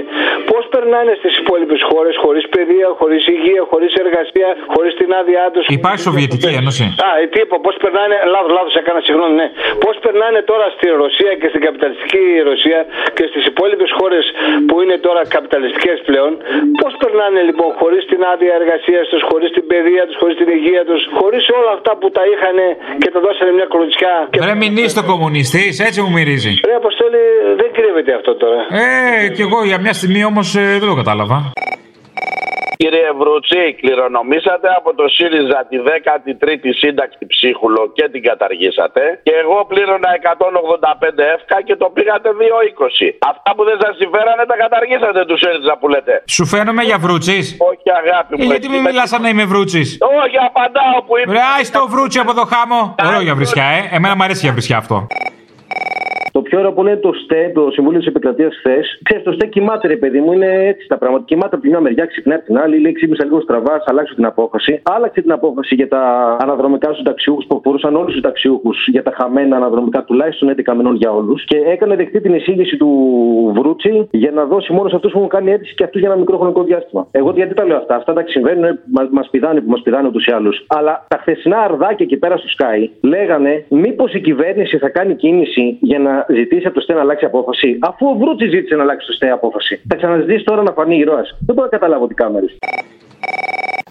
πώς περνάνε στις υπόλοιπες χώρες χωρίς παιδεία, χωρίς υγεία, χωρίς εργασία, χωρίς την άδειά τους. Υπάρχει Σοβιετική Ένωση; Α, ε, τι είπα, πώς περνάνε. Λάθος, λάθος έκανα, συγγνώμη, ναι. Πώς περνάνε τώρα στη Ρωσία και στην καπιταλιστική Ρωσία και στις υπόλοιπες χώρες που είναι τώρα καπιταλιστικές πλέον, πώς περνάνε λοιπόν χωρίς την άδεια εργασίας τους, χωρίς την παιδεία τους, χωρίς την υγεία τους, χωρίς όλα αυτά που τα είχαν και τα δώσανε μια κλωτσιά. Και... Ρε μην είσαι το κομμουνιστής, έτσι μου μυρίζει. Ρε Αποστόλη, δεν κρύβεται αυτό τώρα. Ε, κι εγώ για μια στιγμή όμως δεν το κατάλαβα. Κύριε Βρουτσί, κληρονομήσατε από το ΣΥΡΙΖΑ τη 13η σύνταξη ψίχουλο και την καταργήσατε. Και εγώ πλήρωνα 185 εύκα και το πήγατε 2,20. Αυτά που δεν σας συμφέρανε τα καταργήσατε του ΣΥΡΙΖΑ που λέτε. Σου φαίνομαι για βρούτσι. Όχι, αγάπη μου. Ε, γιατί με μιλάς σαν να είμαι βρούτσι. Όχι, απαντάω που είπε. Ρε, άι το βρούτσι από το χάμο. Ωραίο για βρισιά, ε. Εμένα μου αρέσει για βρισιά αυτό. Το πιο ωραίο που είναι το ΣΤΕ, το Συμβούλιο της Επικρατείας χθες. Ξέρεις, το ΣΤΕ κοιμάται, ρε παιδί μου, είναι έτσι τα πράγματα. Κοιμάται από τη μια μεριά, ξυπνάει από την άλλη, λέει ξύπνησα λίγο στραβά, θα αλλάξω την απόφαση. Άλλαξε την απόφαση για τα αναδρομικά στους ταξιούχους που αφορούσαν όλους τους ταξιούχους για τα χαμένα αναδρομικά τουλάχιστον 11 μηνών για όλους. Και έκανε δεκτή την εισήγηση του Βρούτσι για να δώσει μόνος σε αυτούς που έχουν κάνει αίτηση και αυτούς για ένα μικρό χρονικό διάστημα. Εγώ γιατί τα λέω αυτά; Αυτά τα συμβαίνουν, μας πηδάνε που μας πηδάνε ούτως ή άλλως. Αλλά τα χθεσινά αρδάκια εκεί πέρα στο Sky λέγανε μήπως η κυβέρνηση θα κάνει κίνηση για να ζητήσει από το ΣΤΕ να αλλάξει απόφαση, αφού ο Βρούτσι ζήτησε να αλλάξει το ΣΤΕ απόφαση. Θα ξαναζητήσει τώρα να φανεί ηρωά. Δεν μπορώ να καταλάβω τι κάμερες.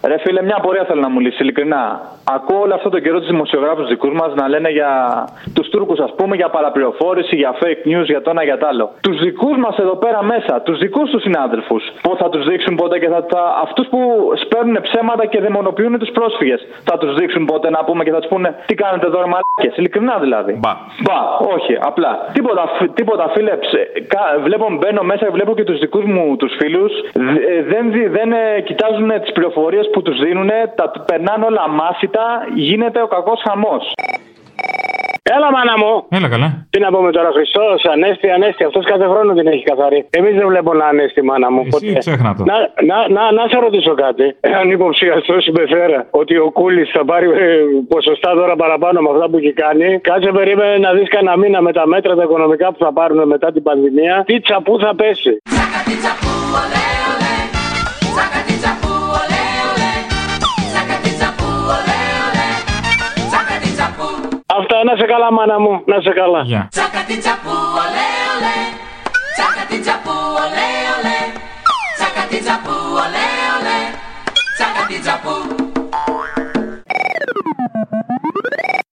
Ρε φίλε, μια απορία θέλω να μου λύσεις, ειλικρινά. Ακούω όλο αυτό το καιρό τους δημοσιογράφους δικούς μας να λένε για τους Τούρκους, ας πούμε, για παραπληροφόρηση, για fake news, για το ένα για το άλλο. Τους δικούς μας εδώ πέρα μέσα, τους δικούς τους συνάδελφους, πώ θα τους δείξουν ποτέ και θα. θα αυτούς που σπέρνουν ψέματα και δαιμονοποιούν τους πρόσφυγες, θα τους δείξουν ποτέ να πούμε και θα τους πούνε τι κάνετε εδώ, ρε μαλάκες. Ειλικρινά δηλαδή. Μπα. Μπα, όχι, απλά. Τίποτα, φ- τίποτα φίλε. ψε- κα- Βλέπω, μπαίνω μέσα και βλέπω και τους δικούς μου τους φίλους. Δεν, δι- δεν ε, κοιτάζουν τις πληροφορίες που τους δίνουν, τα περνάνε όλα μάθητα, γίνεται ο κακός χαμός. Έλα, μάνα μου. Έλα καλά. Τι να πούμε τώρα, Χριστός, Ανέστη, Ανέστη. Αυτός κάθε χρόνο την έχει καθαρή. Εμείς δεν βλέπω να ανέστη, μάνα μου. Εσύ ξέχνα το. Να, να, να, να σε ρωτήσω κάτι. Εάν υποψιαστώ συμπεφέρα ότι ο Κούλης θα πάρει ε, ποσοστά δώρα παραπάνω με αυτά που έχει κάνει, κάτσε περίμενε να δεις κανένα μήνα με τα μέτρα τα οικονομικά που θα πάρουν μετά την πανδημία. Τι τσαπού θα πέσει. Αυτά, να σε καλά, μάνα μου. Να σε καλά. Γεια. Τσακατιτσαπού, ολέ, ολέ. Τσακατιτσαπού, ολέ, ολέ.